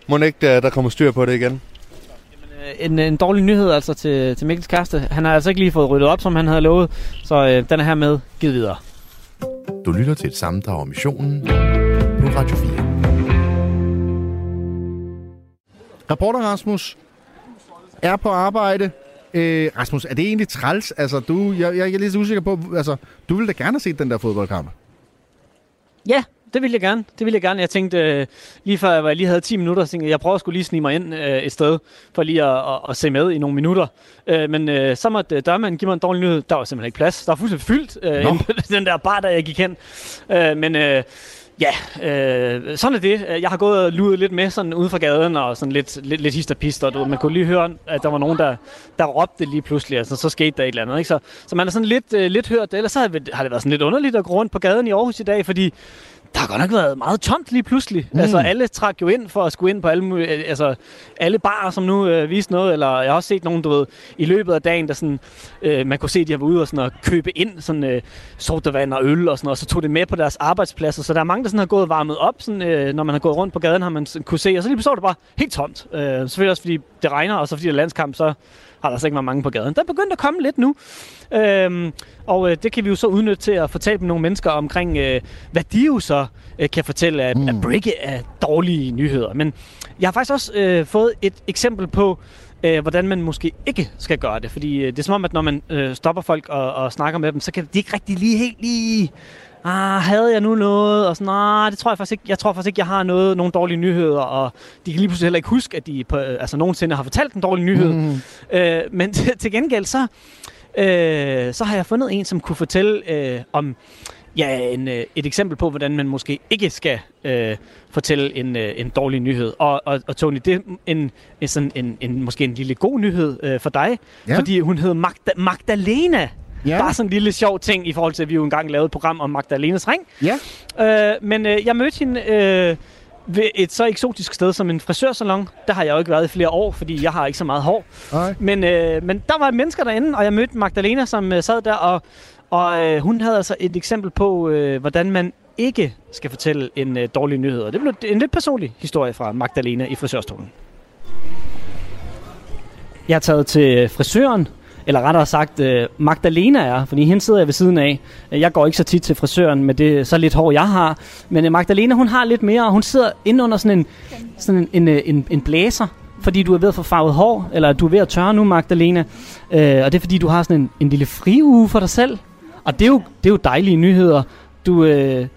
Må ikke, øh, der kommer styr på det igen. Øh, En, en dårlig nyhed altså til, til Mikkels kæreste. Han har altså ikke lige fået ryddet op, som han havde lovet, så øh, den er her med givet videre. Du lytter til et sammendrag om missionen på Radio 4. Reporter Rasmus er på arbejde. Øh, Rasmus, er det egentlig træls? Altså, du, jeg, jeg er lidt usikker på, altså, du ville da gerne have set den der fodboldkamp. Ja, det ville jeg gerne. Det ville jeg gerne. Jeg tænkte, øh, lige før jeg, lige havde 10 minutter, så tænkte jeg, jeg prøver skulle lige snige mig ind øh, et sted, for lige at, at, at, se med i nogle minutter. Øh, men øh, så måtte øh, dørmanden give mig en dårlig nyhed. Der var simpelthen ikke plads. Der var fuldstændig fyldt øh, den der bar, der jeg gik hen. Øh, men øh, ja, øh, sådan er det. Jeg har gået og luret lidt med sådan ude fra gaden, og sådan lidt, lidt, lidt hist og pist, og du, man kunne lige høre, at der var nogen, der, der råbte lige pludselig. Altså, så skete der et eller andet. Ikke? Så, så man har sådan lidt, øh, lidt hørt det. Ellers så har det har det været sådan lidt underligt at gå rundt på gaden i Aarhus i dag, fordi der har godt nok været meget tomt lige pludselig. Mm. Altså alle trak jo ind for at skulle ind på alle, altså, alle barer, som nu øh, viste noget. Eller jeg har også set nogen, du ved, i løbet af dagen, der sådan, øh, man kunne se, at de har været ude og, sådan, at købe ind sådan, øh, sodavand og øl og sådan noget, og så tog det med på deres arbejdspladser. Så der er mange, der sådan har gået og varmet op, sådan, øh, når man har gået rundt på gaden, har man sådan, kunne se. Og så lige pludselig var det bare helt tomt. Øh, selvfølgelig også, fordi det regner, og så fordi det er landskamp, så har der så ikke været mange på gaden. Der er begyndt at komme lidt nu. Øhm, og øh, det kan vi jo så udnytte til at fortælle med nogle mennesker omkring, øh, hvad de jo så øh, kan fortælle af, mm. af breake af dårlige nyheder. Men jeg har faktisk også øh, fået et eksempel på, øh, hvordan man måske ikke skal gøre det. Fordi øh, det er som om, at når man øh, stopper folk og, og snakker med dem, så kan de ikke rigtig lige helt lige... Ah, havde jeg nu noget? Og sådan, nej, det tror jeg faktisk ikke. Jeg tror faktisk ikke, jeg har noget, nogle dårlige nyheder. Og de kan lige pludselig heller ikke huske, at de på, øh, altså, nogensinde har fortalt en dårlig nyhed. Mm. Øh, men til, til gengæld, så, øh, så har jeg fundet en, som kunne fortælle øh, om ja, en, øh, et eksempel på, hvordan man måske ikke skal øh, fortælle en, øh, en dårlig nyhed. Og, og, og Tony, det er en, en, sådan en, en, måske en lille god nyhed øh, for dig, ja. fordi hun hedder Magda, Magdalena. Ja. Bare sådan en lille sjov ting i forhold til, at vi jo engang lavede et program om Magdalenas ring. Ja. Øh, men øh, jeg mødte hende øh, ved et så eksotisk sted som en frisørsalon. Der har jeg jo ikke været i flere år, fordi jeg har ikke så meget hår. Okay. Men, øh, men der var mennesker derinde, og jeg mødte Magdalena, som øh, sad der, og, og øh, hun havde altså et eksempel på, øh, hvordan man ikke skal fortælle en øh, dårlig nyhed. Og det blev en lidt personlig historie fra Magdalena i frisørstolen. Jeg er taget til frisøren, eller rettere sagt øh, Magdalena er, fordi hende sidder jeg ved siden af. Øh, jeg går ikke så tit til frisøren med det så lidt hår, jeg har. Men øh, Magdalena, hun har lidt mere, og hun sidder inde under sådan en, sådan en, en, øh, en, en blæser, fordi du er ved at få farvet hår, eller du er ved at tørre nu, Magdalena. Øh, og det er fordi, du har sådan en, en lille friuge for dig selv. Og det er jo, det er jo dejlige nyheder. Du, øh,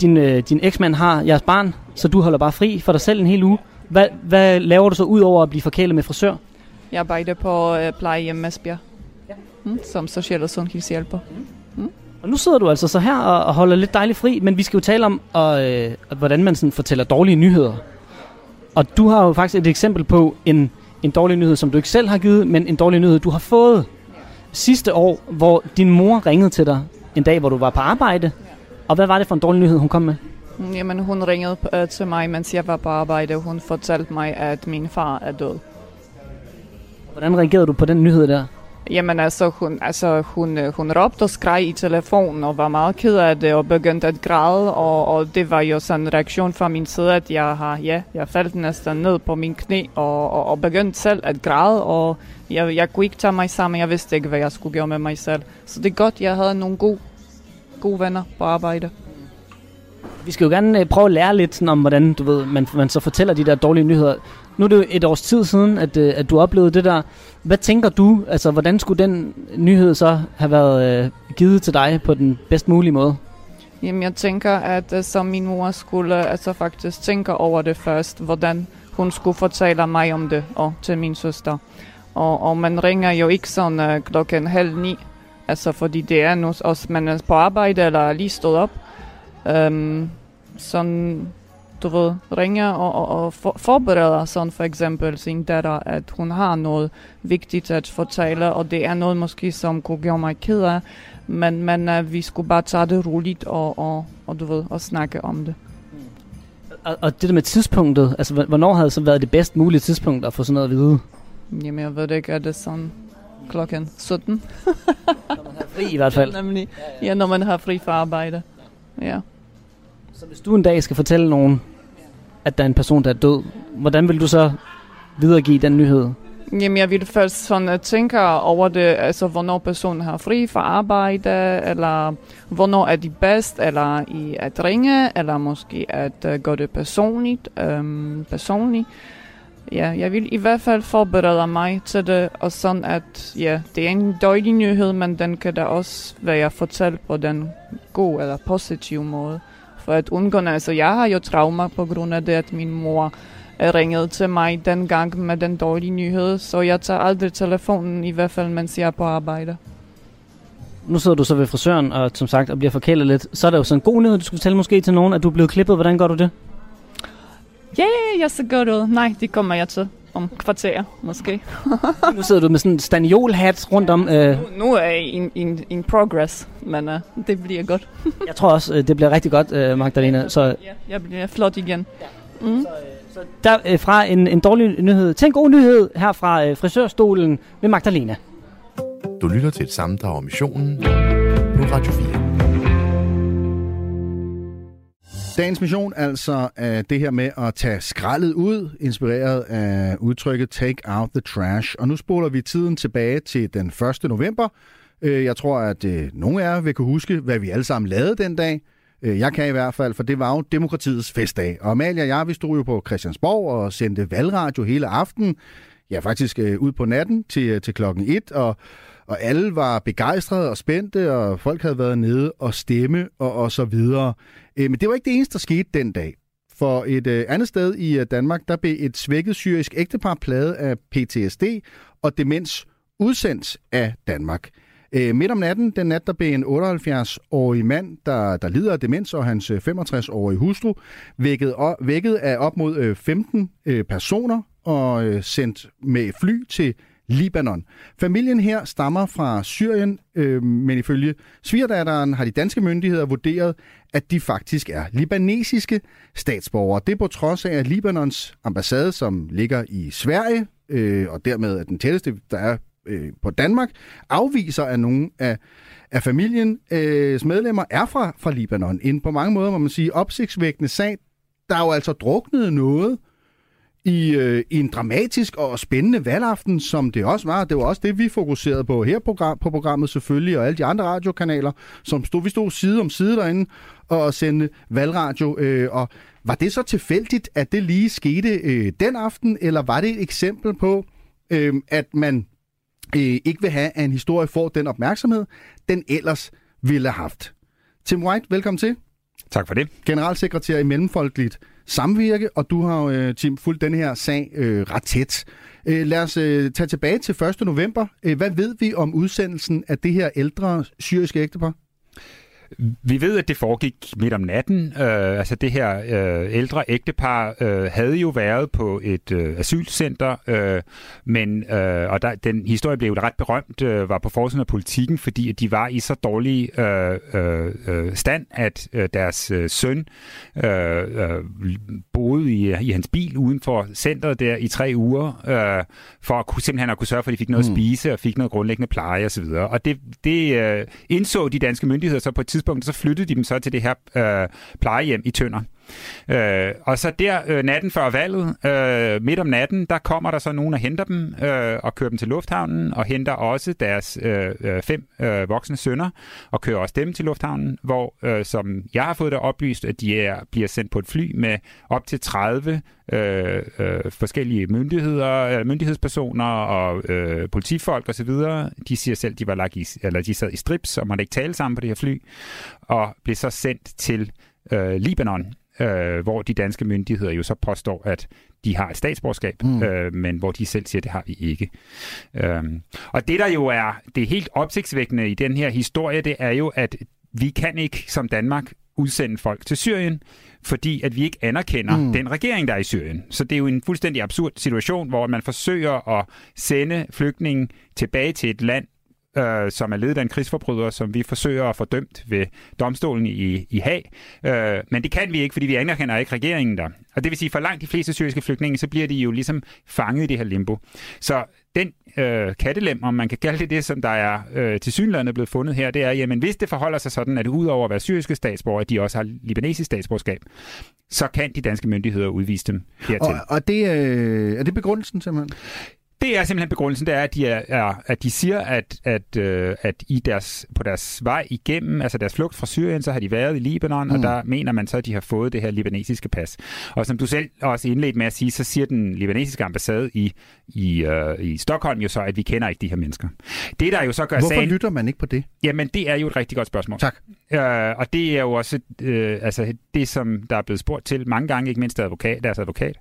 din, øh, din eksmand har jeres barn, så du holder bare fri for dig selv en hel uge. Hvad, hvad laver du så ud over at blive forkælet med frisør? Jeg arbejder på øh, plejehjem Esbjerg mm, som social- og sundhedshjælper. Mm. Og nu sidder du altså så her og, og holder lidt dejligt fri, men vi skal jo tale om, og, øh, hvordan man sådan fortæller dårlige nyheder. Og du har jo faktisk et eksempel på en, en dårlig nyhed, som du ikke selv har givet, men en dårlig nyhed, du har fået sidste år, hvor din mor ringede til dig en dag, hvor du var på arbejde. Og hvad var det for en dårlig nyhed, hun kom med? Mm, jamen, hun ringede øh, til mig, mens jeg var på arbejde. Hun fortalte mig, at min far er død. Hvordan reagerede du på den nyhed der? Jamen altså, hun, altså hun, øh, hun råbte og skreg i telefonen og var meget ked af det og begyndte at græde. Og, og det var jo sådan en reaktion fra min side, at jeg har, ja, jeg faldt næsten ned på min knæ og, og, og begyndte selv at græde. Og jeg, jeg kunne ikke tage mig sammen, jeg vidste ikke, hvad jeg skulle gøre med mig selv. Så det er godt, jeg havde nogle gode, gode venner på arbejde. Vi skal jo gerne øh, prøve at lære lidt sådan om, hvordan du ved, man, man så fortæller de der dårlige nyheder. Nu er det jo et års tid siden, at, øh, at du oplevede det der. Hvad tænker du, altså hvordan skulle den nyhed så have været øh, givet til dig på den bedst mulige måde? Jamen jeg tænker, at så som min mor skulle altså faktisk tænke over det først, hvordan hun skulle fortælle mig om det og til min søster. Og, og man ringer jo ikke sådan øh, klokken halv ni, altså fordi det er nu også, man er på arbejde eller lige stået op. Um, sådan du ved, ringer og, og, og for, forbereder sådan for eksempel sin datter, at hun har noget vigtigt at fortælle, og det er noget måske, som kunne gøre mig ked af, men, men uh, vi skulle bare tage det roligt og, og, og du ved, og snakke om det. Og, og det der med tidspunktet, altså hvornår havde så været det bedst mulige tidspunkt at få sådan noget at vide? Jamen jeg ved ikke, er det sådan klokken 17? når man har fri i hvert fald. Ja, nemlig. Ja, når man har fri fra arbejde. Ja. Så hvis du en dag skal fortælle nogen, at der er en person, der er død, hvordan vil du så videregive den nyhed? Jamen, jeg vil først sådan øh, tænke over det, altså hvornår personen har fri fra arbejde, eller hvornår er de bedst, eller i at ringe, eller måske at uh, gøre det personligt. Um, personligt. Ja, jeg vil i hvert fald forberede mig til det, og sådan at, ja, det er en dårlig nyhed, men den kan da også være fortalt på den gode eller positive måde for at undgå Altså, jeg har jo traumer på grund af det, at min mor ringede til mig den gang med den dårlige nyhed, så jeg tager aldrig telefonen, i hvert fald mens jeg er på arbejde. Nu sidder du så ved frisøren, og som sagt, og bliver forkælet lidt. Så er der jo sådan en god nyhed, du skulle fortælle måske til nogen, at du er blevet klippet. Hvordan gør du det? Ja, yeah, jeg ser godt ud. Nej, det kommer jeg til om kvarter, måske. nu sidder du med sådan en staniolhat rundt om. Øh. Nu, nu er jeg in, in, in progress, men uh, det bliver godt. jeg tror også, øh, det bliver rigtig godt, uh, Magdalena. Så, ja, jeg bliver flot igen. Ja. Mm. Så, så der uh, fra en, en dårlig nyhed til en god nyhed her fra uh, frisørstolen med Magdalena. Du lytter til et sammendrag om missionen på Radio 4. Dagens mission altså er det her med at tage skraldet ud, inspireret af udtrykket Take out the trash. Og nu spoler vi tiden tilbage til den 1. november. Øh, jeg tror, at øh, nogle af jer vil kunne huske, hvad vi alle sammen lavede den dag. Øh, jeg kan i hvert fald, for det var jo demokratiets festdag. Og Amalie og jeg, vi stod jo på Christiansborg og sendte valgradio hele aftenen. Ja, faktisk øh, ud på natten til, til klokken 1, og, og alle var begejstrede og spændte, og folk havde været nede og stemme og, og så videre. Øh, Men det var ikke det eneste, der skete den dag. For et øh, andet sted i øh, Danmark, der blev et svækket syrisk ægtepar plaget af PTSD og demens udsendt af Danmark. Øh, midt om natten, den nat, der blev en 78-årig mand, der, der lider af demens, og hans øh, 65-årige hustru, vækket, op, vækket af op mod øh, 15 øh, personer og øh, sendt med fly til Libanon. Familien her stammer fra Syrien, øh, men ifølge svigerdatteren har de danske myndigheder vurderet, at de faktisk er libanesiske statsborgere. Det på trods af, at Libanons ambassade, som ligger i Sverige, øh, og dermed er den tætteste, der er øh, på Danmark, afviser, at nogle af, af familiens øh, medlemmer er fra, fra Libanon. En på mange måder, må man sige, opsigtsvækkende sag. Der er jo altså druknet noget i, øh, i en dramatisk og spændende valgaften, som det også var. Det var også det, vi fokuserede på her program, på programmet selvfølgelig, og alle de andre radiokanaler, som stod, vi stod side om side derinde og sendte valgradio. Øh, og var det så tilfældigt, at det lige skete øh, den aften, eller var det et eksempel på, øh, at man øh, ikke vil have, at en historie får den opmærksomhed, den ellers ville have haft? Tim White, velkommen til. Tak for det. Generalsekretær i Mellemfolkeligt Samvirke, og du har jo, øh, Tim, fulgt den her sag øh, ret tæt. Øh, lad os øh, tage tilbage til 1. november. Øh, hvad ved vi om udsendelsen af det her ældre syriske ægtepar? Vi ved, at det foregik midt om natten. Øh, altså det her øh, ældre ægtepar øh, havde jo været på et øh, asylcenter, øh, men øh, og der, den historie blev jo ret berømt, øh, var på forsiden af politikken, fordi at de var i så dårlig øh, øh, øh, stand, at øh, deres øh, søn øh, øh, boede i, i hans bil uden for centret der i tre uger, øh, for at kunne, simpelthen at kunne sørge for, at de fik noget mm. at spise og fik noget grundlæggende pleje osv. Og det, det øh, indså de danske myndigheder så på et tidspunkt, så flyttede de dem så til det her øh, plejehjem i Tønder. Øh, og så der øh, natten før valget, øh, midt om natten, der kommer der så nogen og henter dem øh, og kører dem til lufthavnen og henter også deres øh, øh fem øh, voksne sønner og kører også dem til lufthavnen, hvor øh, som jeg har fået det oplyst, at de er, bliver sendt på et fly med op til 30 øh, øh, forskellige myndigheder, øh, myndighedspersoner og øh, politifolk osv. De siger selv, de var lagt i, eller de sad i strips og måtte ikke tale sammen på det her fly, og blev så sendt til øh, Libanon, øh, hvor de danske myndigheder jo så påstår, at de har et statsborgerskab, mm. øh, men hvor de selv siger, at det har vi ikke. Øhm, og det, der jo er det helt opsigtsvækkende i den her historie, det er jo, at vi kan ikke som Danmark udsende folk til Syrien, fordi at vi ikke anerkender mm. den regering, der er i Syrien. Så det er jo en fuldstændig absurd situation, hvor man forsøger at sende flygtninge tilbage til et land, øh, som er ledet af en krigsforbryder, som vi forsøger at få dømt ved domstolen i, i Haag. Øh, men det kan vi ikke, fordi vi anerkender ikke regeringen der. Og det vil sige, for langt de fleste syriske flygtninge, så bliver de jo ligesom fanget i det her limbo. Så den øh, kattelem, om man kan kalde det det, som der er øh, til synlandet blevet fundet her, det er, jamen hvis det forholder sig sådan, at udover at være syriske statsborgere, at de også har libanesisk statsborgerskab, så kan de danske myndigheder udvise dem hertil. Og, og det, øh, er det begrundelsen simpelthen? Det er simpelthen begrundelsen, det er, at de, er, er, at de siger, at, at, øh, at i deres, på deres vej igennem, altså deres flugt fra Syrien, så har de været i Libanon, mm. og der mener man så, at de har fået det her libanesiske pas. Og som du selv også indledte med at sige, så siger den libanesiske ambassade i, i, øh, i Stockholm jo så, at vi kender ikke de her mennesker. Det der jo så gør Hvorfor sagen, lytter man ikke på det? Jamen, det er jo et rigtig godt spørgsmål. Tak. Øh, og det er jo også øh, altså det, som der er blevet spurgt til mange gange, ikke mindst advokat, deres advokat.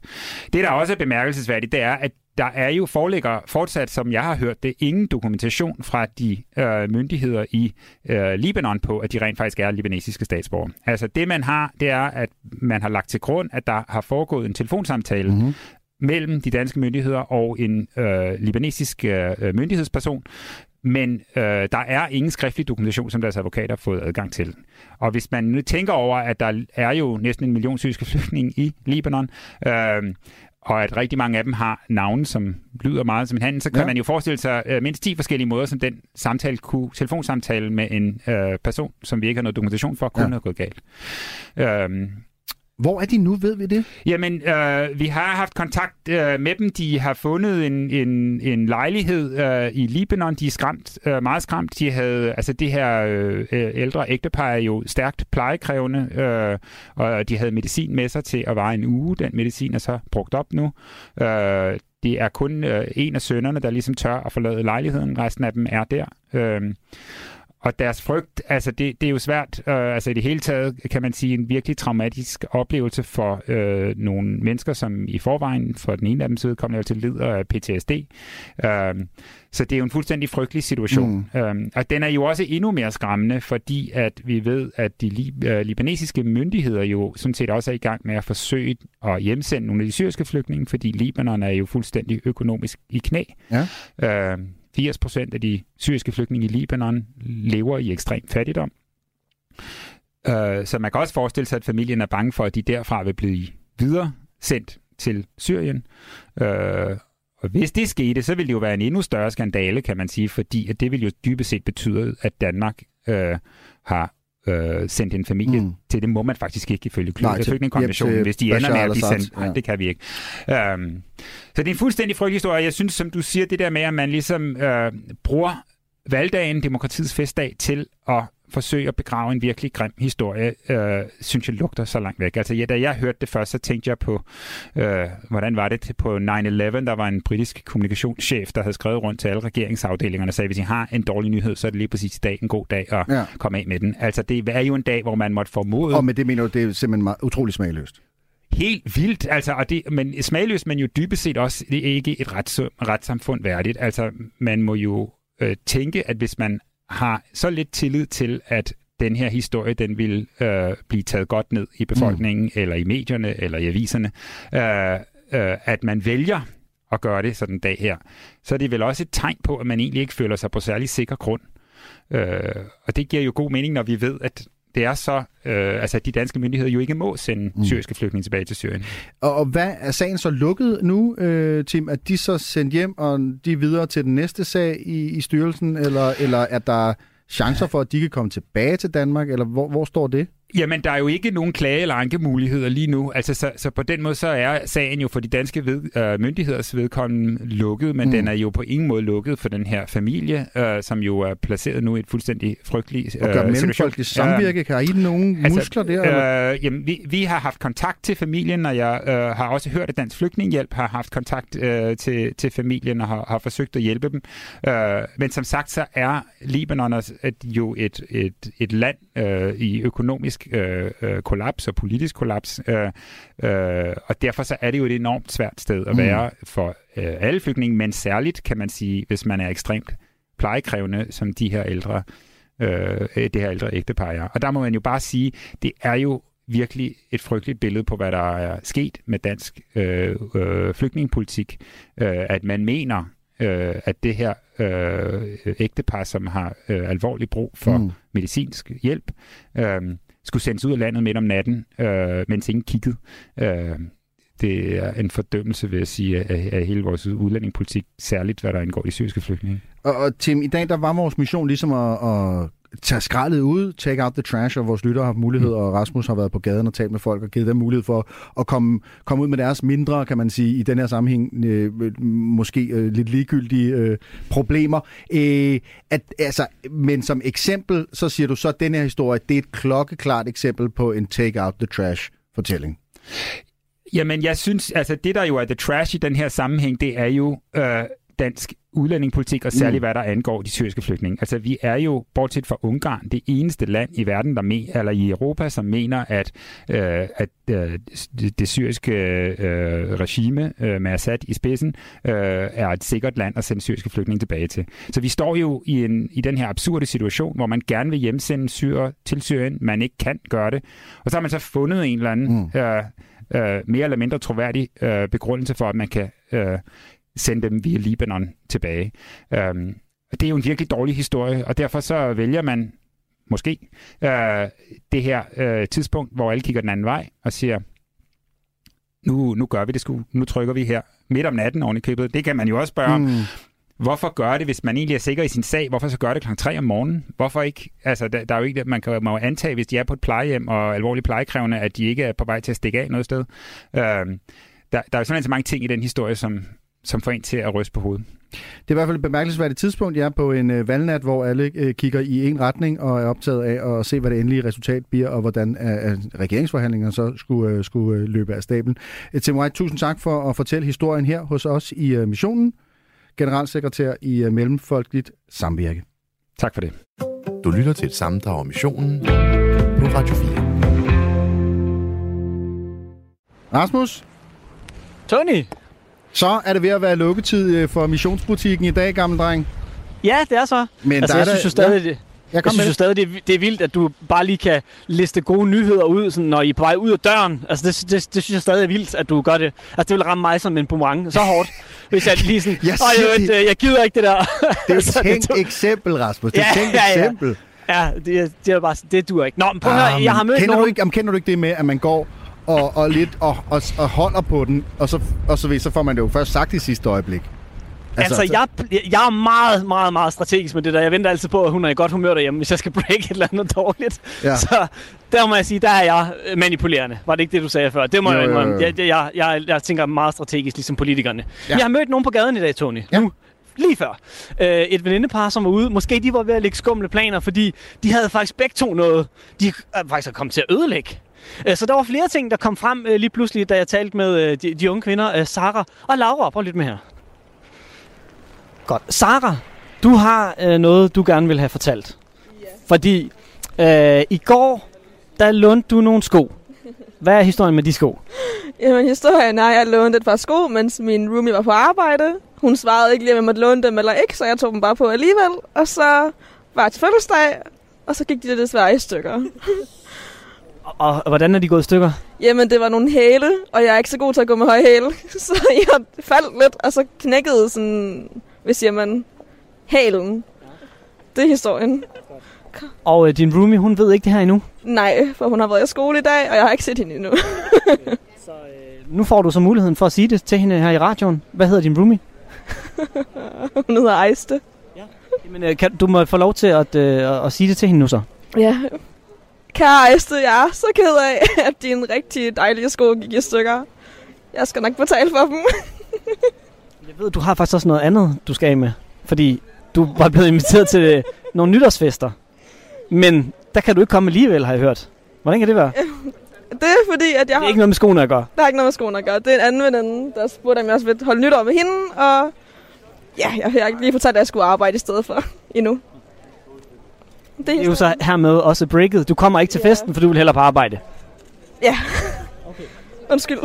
Det, der også er bemærkelsesværdigt, det er, at der er jo foreligger fortsat, som jeg har hørt det, ingen dokumentation fra de øh, myndigheder i øh, Libanon på, at de rent faktisk er libanesiske statsborgere. Altså det, man har, det er, at man har lagt til grund, at der har foregået en telefonsamtale mm-hmm mellem de danske myndigheder og en øh, libanesisk øh, myndighedsperson, men øh, der er ingen skriftlig dokumentation, som deres advokater har fået adgang til. Og hvis man nu tænker over, at der er jo næsten en million syriske flygtninge i Libanon, øh, og at rigtig mange af dem har navne, som lyder meget som en handel, så kan ja. man jo forestille sig øh, mindst 10 forskellige måder, som den samtale kunne, telefonsamtale med en øh, person, som vi ikke har noget dokumentation for, kunne ja. have gået galt. Øh, hvor er de nu, ved vi det? Jamen, øh, vi har haft kontakt øh, med dem. De har fundet en, en, en lejlighed øh, i Libanon. De er skræmt, øh, meget skræmt. De havde, altså det her øh, ældre ægtepar er jo stærkt plejekrævende, øh, og de havde medicin med sig til at vare en uge. Den medicin er så brugt op nu. Øh, det er kun øh, en af sønnerne, der ligesom tør at forlade lejligheden. Resten af dem er der. Øh, og deres frygt, altså det, det er jo svært, øh, altså i det hele taget kan man sige en virkelig traumatisk oplevelse for øh, nogle mennesker, som i forvejen for den ene af dem vedkommende altså lider af PTSD. Øh, så det er jo en fuldstændig frygtelig situation. Mm. Øh, og den er jo også endnu mere skræmmende, fordi at vi ved, at de li- øh, libanesiske myndigheder jo sådan set også er i gang med at forsøge at hjemsende nogle af de syriske flygtninge, fordi Libanon er jo fuldstændig økonomisk i knæ. Ja. Øh, 80 procent af de syriske flygtninge i Libanon lever i ekstrem fattigdom. Øh, så man kan også forestille sig, at familien er bange for, at de derfra vil blive videre sendt til Syrien. Øh, og hvis det skete, så ville det jo være en endnu større skandale, kan man sige, fordi at det vil jo dybest set betyde, at Danmark øh, har øh, sendt en familie mm. til. Det må man faktisk ikke ifølge flygtningekonventionen, hvis de ender med at blive sendt. Nej, ja. det kan vi ikke. Um, så det er en fuldstændig frygtelig historie. Jeg synes, som du siger, det der med, at man ligesom øh, bruger valgdagen, demokratiets festdag, til at forsøge at begrave en virkelig grim historie, øh, synes jeg lugter så langt væk. Altså, ja, da jeg hørte det først, så tænkte jeg på, øh, hvordan var det på 9-11, der var en britisk kommunikationschef, der havde skrevet rundt til alle regeringsafdelingerne og sagde, hvis I har en dårlig nyhed, så er det lige præcis i dag en god dag at ja. komme af med den. Altså, det er jo en dag, hvor man måtte formode... Og med det mener du, det er simpelthen meget, utrolig smagløst helt vildt, altså, og det, men smagløst, men jo dybest set også det er ikke et rets, retssamfund værdigt. Altså, man må jo øh, tænke, at hvis man har så lidt tillid til, at den her historie, den vil øh, blive taget godt ned i befolkningen, mm. eller i medierne, eller i aviserne, øh, øh, at man vælger at gøre det sådan en dag her, så er det vel også et tegn på, at man egentlig ikke føler sig på særlig sikker grund. Øh, og det giver jo god mening, når vi ved, at det er så, øh, altså at de danske myndigheder jo ikke må sende mm. syriske flygtninge tilbage til Syrien. Og, og hvad er sagen så lukket nu, øh, Tim? Er de så sendt hjem, og de er videre til den næste sag i, i styrelsen, eller, eller er der chancer for, at de kan komme tilbage til Danmark, eller hvor, hvor står det? Jamen, der er jo ikke nogen klage- eller ankemuligheder lige nu. Altså, så, så på den måde, så er sagen jo for de danske ved, øh, myndigheders vedkommende lukket, men mm. den er jo på ingen måde lukket for den her familie, øh, som jo er placeret nu i et fuldstændig frygteligt øh, Og gør mellemfolkeligt samvirke? Kan I nogen altså, muskler der? Eller? Øh, jamen, vi, vi har haft kontakt til familien, og jeg øh, har også hørt, at Dansk Flygtninghjælp har haft kontakt øh, til, til familien og har, har forsøgt at hjælpe dem. Øh, men som sagt, så er Libanon jo et, et, et land øh, i økonomisk øh, øh, kollaps og politisk kollaps, øh, øh, og derfor så er det jo et enormt svært sted at mm. være mm. for øh, alle flygtninge, men særligt kan man sige, hvis man er ekstremt plejekrævende, som de her ældre, øh, det her ældre ægtepar er. Og der må man jo bare sige, det er jo virkelig et frygteligt billede på, hvad der er sket med dansk øh, øh, flygtningepolitik, øh, at man mener, øh, at det her øh, ægtepar, som har øh, alvorlig brug for mm. medicinsk hjælp, øh, skulle sendes ud af landet midt om natten, øh, mens ingen kiggede. Øh, det er en fordømmelse, vil jeg sige, af, af hele vores udlændingepolitik, særligt hvad der indgår i syriske flygtninge. Og, og Tim, i dag der var vores mission ligesom at, at tage skraldet ud, take out the trash, og vores lyttere har haft mulighed, mm. og Rasmus har været på gaden og talt med folk og givet dem mulighed for at komme, komme ud med deres mindre, kan man sige, i den her sammenhæng, øh, måske øh, lidt ligegyldige øh, problemer. Øh, at, altså, men som eksempel, så siger du så, at den her historie, det er et klokkeklart eksempel på en take out the trash fortælling. Jamen, jeg synes, altså det der jo er the trash i den her sammenhæng, det er jo øh, dansk udlændingepolitik, og særligt mm. hvad der angår de syriske flygtninge. Altså, vi er jo, bortset fra Ungarn, det eneste land i verden, der med, eller i Europa, som mener, at, øh, at øh, det, syriske øh, regime øh, med Assad i spidsen øh, er et sikkert land at sende syriske flygtninge tilbage til. Så vi står jo i, en, i den her absurde situation, hvor man gerne vil hjemsende syre til Syrien, man ikke kan gøre det. Og så har man så fundet en eller anden mm. øh, øh, mere eller mindre troværdig øh, begrundelse for, at man kan øh, sende dem via Libanon tilbage. Øhm, det er jo en virkelig dårlig historie, og derfor så vælger man måske øh, det her øh, tidspunkt, hvor alle kigger den anden vej og siger, nu, nu gør vi det sgu, nu trykker vi her midt om natten oven i købet. Det kan man jo også spørge mm. Hvorfor gøre det, hvis man egentlig er sikker i sin sag? Hvorfor så gøre det kl. 3 om morgenen? Hvorfor ikke? Altså, der, der er jo ikke, man kan må jo antage, hvis de er på et plejehjem og alvorligt plejekrævende, at de ikke er på vej til at stikke af noget sted. Øh, der, der er jo simpelthen så mange ting i den historie, som, som får en til at ryste på hovedet. Det er i hvert fald et bemærkelsesværdigt tidspunkt, jeg er på en øh, valgnat, hvor alle øh, kigger i en retning og er optaget af at se, hvad det endelige resultat bliver, og hvordan øh, øh, regeringsforhandlinger så skulle, øh, skulle øh, løbe af stablen. Øh, Tim White, tusind tak for at fortælle historien her hos os i øh, missionen. Generalsekretær i øh, Mellemfolkeligt Samvirke. Tak for det. Du lytter til et sammendrag om missionen på Radio 4. Rasmus? Tony? Så er det ved at være lukketid øh, for missionsbutikken i dag, gammel dreng. Ja, det er så. Men altså, der jeg er synes jo stadig, ja. det, Jeg jeg synes jo stadig, det, er- det er vildt, at du bare lige kan liste gode nyheder ud, sådan, når I er på vej ud af døren. Altså, det, det, det synes jeg stadig er vildt, at du gør det. Altså, det vil ramme mig som en boomerang så hårdt, hvis jeg lige sådan, Jeg siger jeg, det." jeg, jeg gider ikke det der. Det er et tænkt eksempel, Rasmus. Det er et Ja, tænkt ja, ja. eksempel. Ja, det, er- det er bare, det duer ikke. Nå, men prøv at Ah, høre, jeg har mødt kender nogen... Du ikke, jamen, kender du ikke det med, at man går og, og lidt og, og, og holder på den, og så, og så, ved, så får man det jo først sagt i sidste øjeblik? Altså, altså jeg, jeg er meget, meget, meget strategisk med det der. Jeg venter altid på, at hun er i godt humør derhjemme, hvis jeg skal break et eller andet dårligt. Ja. Så der må jeg sige, der er jeg øh, manipulerende. Var det ikke det, du sagde før? Det må Jo, jeg indrømme. Jeg, jeg, jeg, jeg tænker meget strategisk, ligesom politikerne. Ja. Jeg har mødt nogen på gaden i dag, Tony. Ja. Nu. Lige før. Øh, et venindepar, som var ude. Måske de var ved at lægge skumle planer, fordi de havde faktisk begge to noget, de er faktisk er kommet til at ødelægge. Øh, Så der var flere ting, der kom frem øh, lige pludselig, da jeg talte med øh, de, de unge kvinder, Sara og Laura. Prøv lidt med her. Godt. Sara, du har øh, noget, du gerne vil have fortalt. Ja. Fordi øh, i går, der lånte du nogle sko. Hvad er historien med de sko? Jamen, historien er, at jeg lånte et par sko, mens min roomie var på arbejde. Hun svarede ikke lige, om jeg måtte låne dem eller ikke, så jeg tog dem bare på alligevel. Og så var jeg til fødselsdag, og så gik de desværre i stykker. Og, og hvordan er de gået i stykker? Jamen, det var nogle hæle, og jeg er ikke så god til at gå med høje hæle. Så jeg faldt lidt, og så knækkede sådan, hvis siger man, hælen. Det er historien. Og øh, din roomie, hun ved ikke det her endnu. Nej, for hun har været i skole i dag, og jeg har ikke set hende endnu. Nu får du så muligheden for at sige det til hende her i radioen. Hvad hedder din roomie? hun hedder Ejste. Jamen, øh, kan, du må få lov til at, øh, at, at sige det til hende nu så. Ja. Kære Ejste, jeg er så ked af, at dine rigtig dejlige sko gik i stykker. Jeg skal nok betale for dem. Jeg ved, du har faktisk også noget andet, du skal af med. Fordi du var blevet inviteret til øh, nogle nytårsfester. Men der kan du ikke komme alligevel, har jeg hørt. Hvordan kan det være? Det er fordi, at jeg Det er har... ikke noget med skoene at gøre. Der er ikke noget med skoene at gøre. Det er en anden veninde, der spurgte, om jeg også vil holde nytår med hende, og ja, jeg har ikke lige fortalt, at jeg skulle arbejde i stedet for endnu. Det er jo så hermed også breaket. Du kommer ikke til festen, for du vil hellere på arbejde. Ja. Undskyld.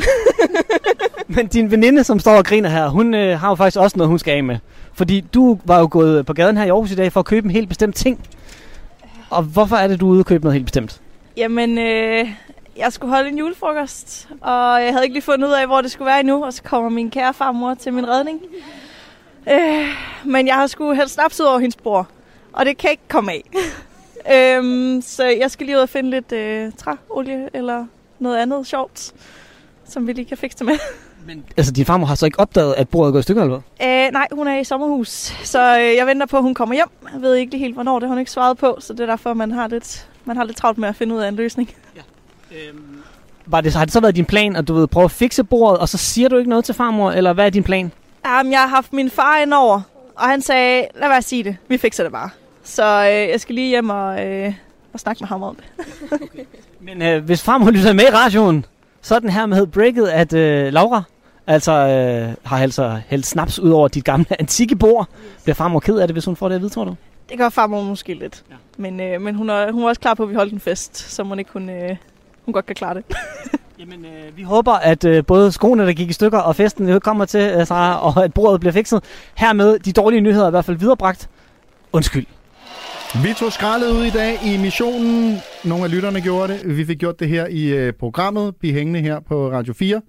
Men din veninde, som står og griner her, hun øh, har jo faktisk også noget, hun skal af med. Fordi du var jo gået på gaden her i Aarhus i dag for at købe en helt bestemt ting. Og hvorfor er det, du er ude og købe noget helt bestemt? Jamen, øh, jeg skulle holde en julefrokost, og jeg havde ikke lige fundet ud af, hvor det skulle være endnu, og så kommer min kære farmor til min redning. Øh, men jeg har sgu helt snaps ud over hendes bror, og det kan ikke komme af. øhm, så jeg skal lige ud og finde lidt øh, træolie eller noget andet sjovt, som vi lige kan fikse det med. Altså, din farmor har så ikke opdaget, at bordet er gået i stykker, eller hvad? Øh, nej, hun er i sommerhus, så øh, jeg venter på, at hun kommer hjem. Jeg ved ikke lige helt, hvornår det har hun ikke svaret på, så det er derfor, man har lidt, man har lidt travlt med at finde ud af en løsning. Var det, har det så været din plan, at du ved prøve at fikse bordet, og så siger du ikke noget til farmor, eller hvad er din plan? Jamen, jeg har haft min far ind over, og han sagde, lad være at sige det, vi fikser det bare. Så øh, jeg skal lige hjem og, øh, og snakke med ham om det. Men øh, hvis farmor lytter med i radioen, så er den her med breaket, at øh, Laura altså øh, har altså hældt snaps ud over dit gamle antikke bord. Bliver farmor ked af det, hvis hun får det at vide, tror du? Det gør farmor måske lidt. Ja. Men, øh, men hun, er, hun var også klar på, at vi holdt en fest, så hun ikke hun, øh, hun godt kan klare det. Jamen, øh, vi håber, at øh, både skoene, der gik i stykker, og festen øh, kommer til, øh, Sarah, og at bordet bliver fikset. Hermed de dårlige nyheder er i hvert fald viderebragt. Undskyld. Vi tog skraldet ud i dag i missionen. Nogle af lytterne gjorde det. Vi fik gjort det her i øh, programmet. Bliv hængende her på Radio 4.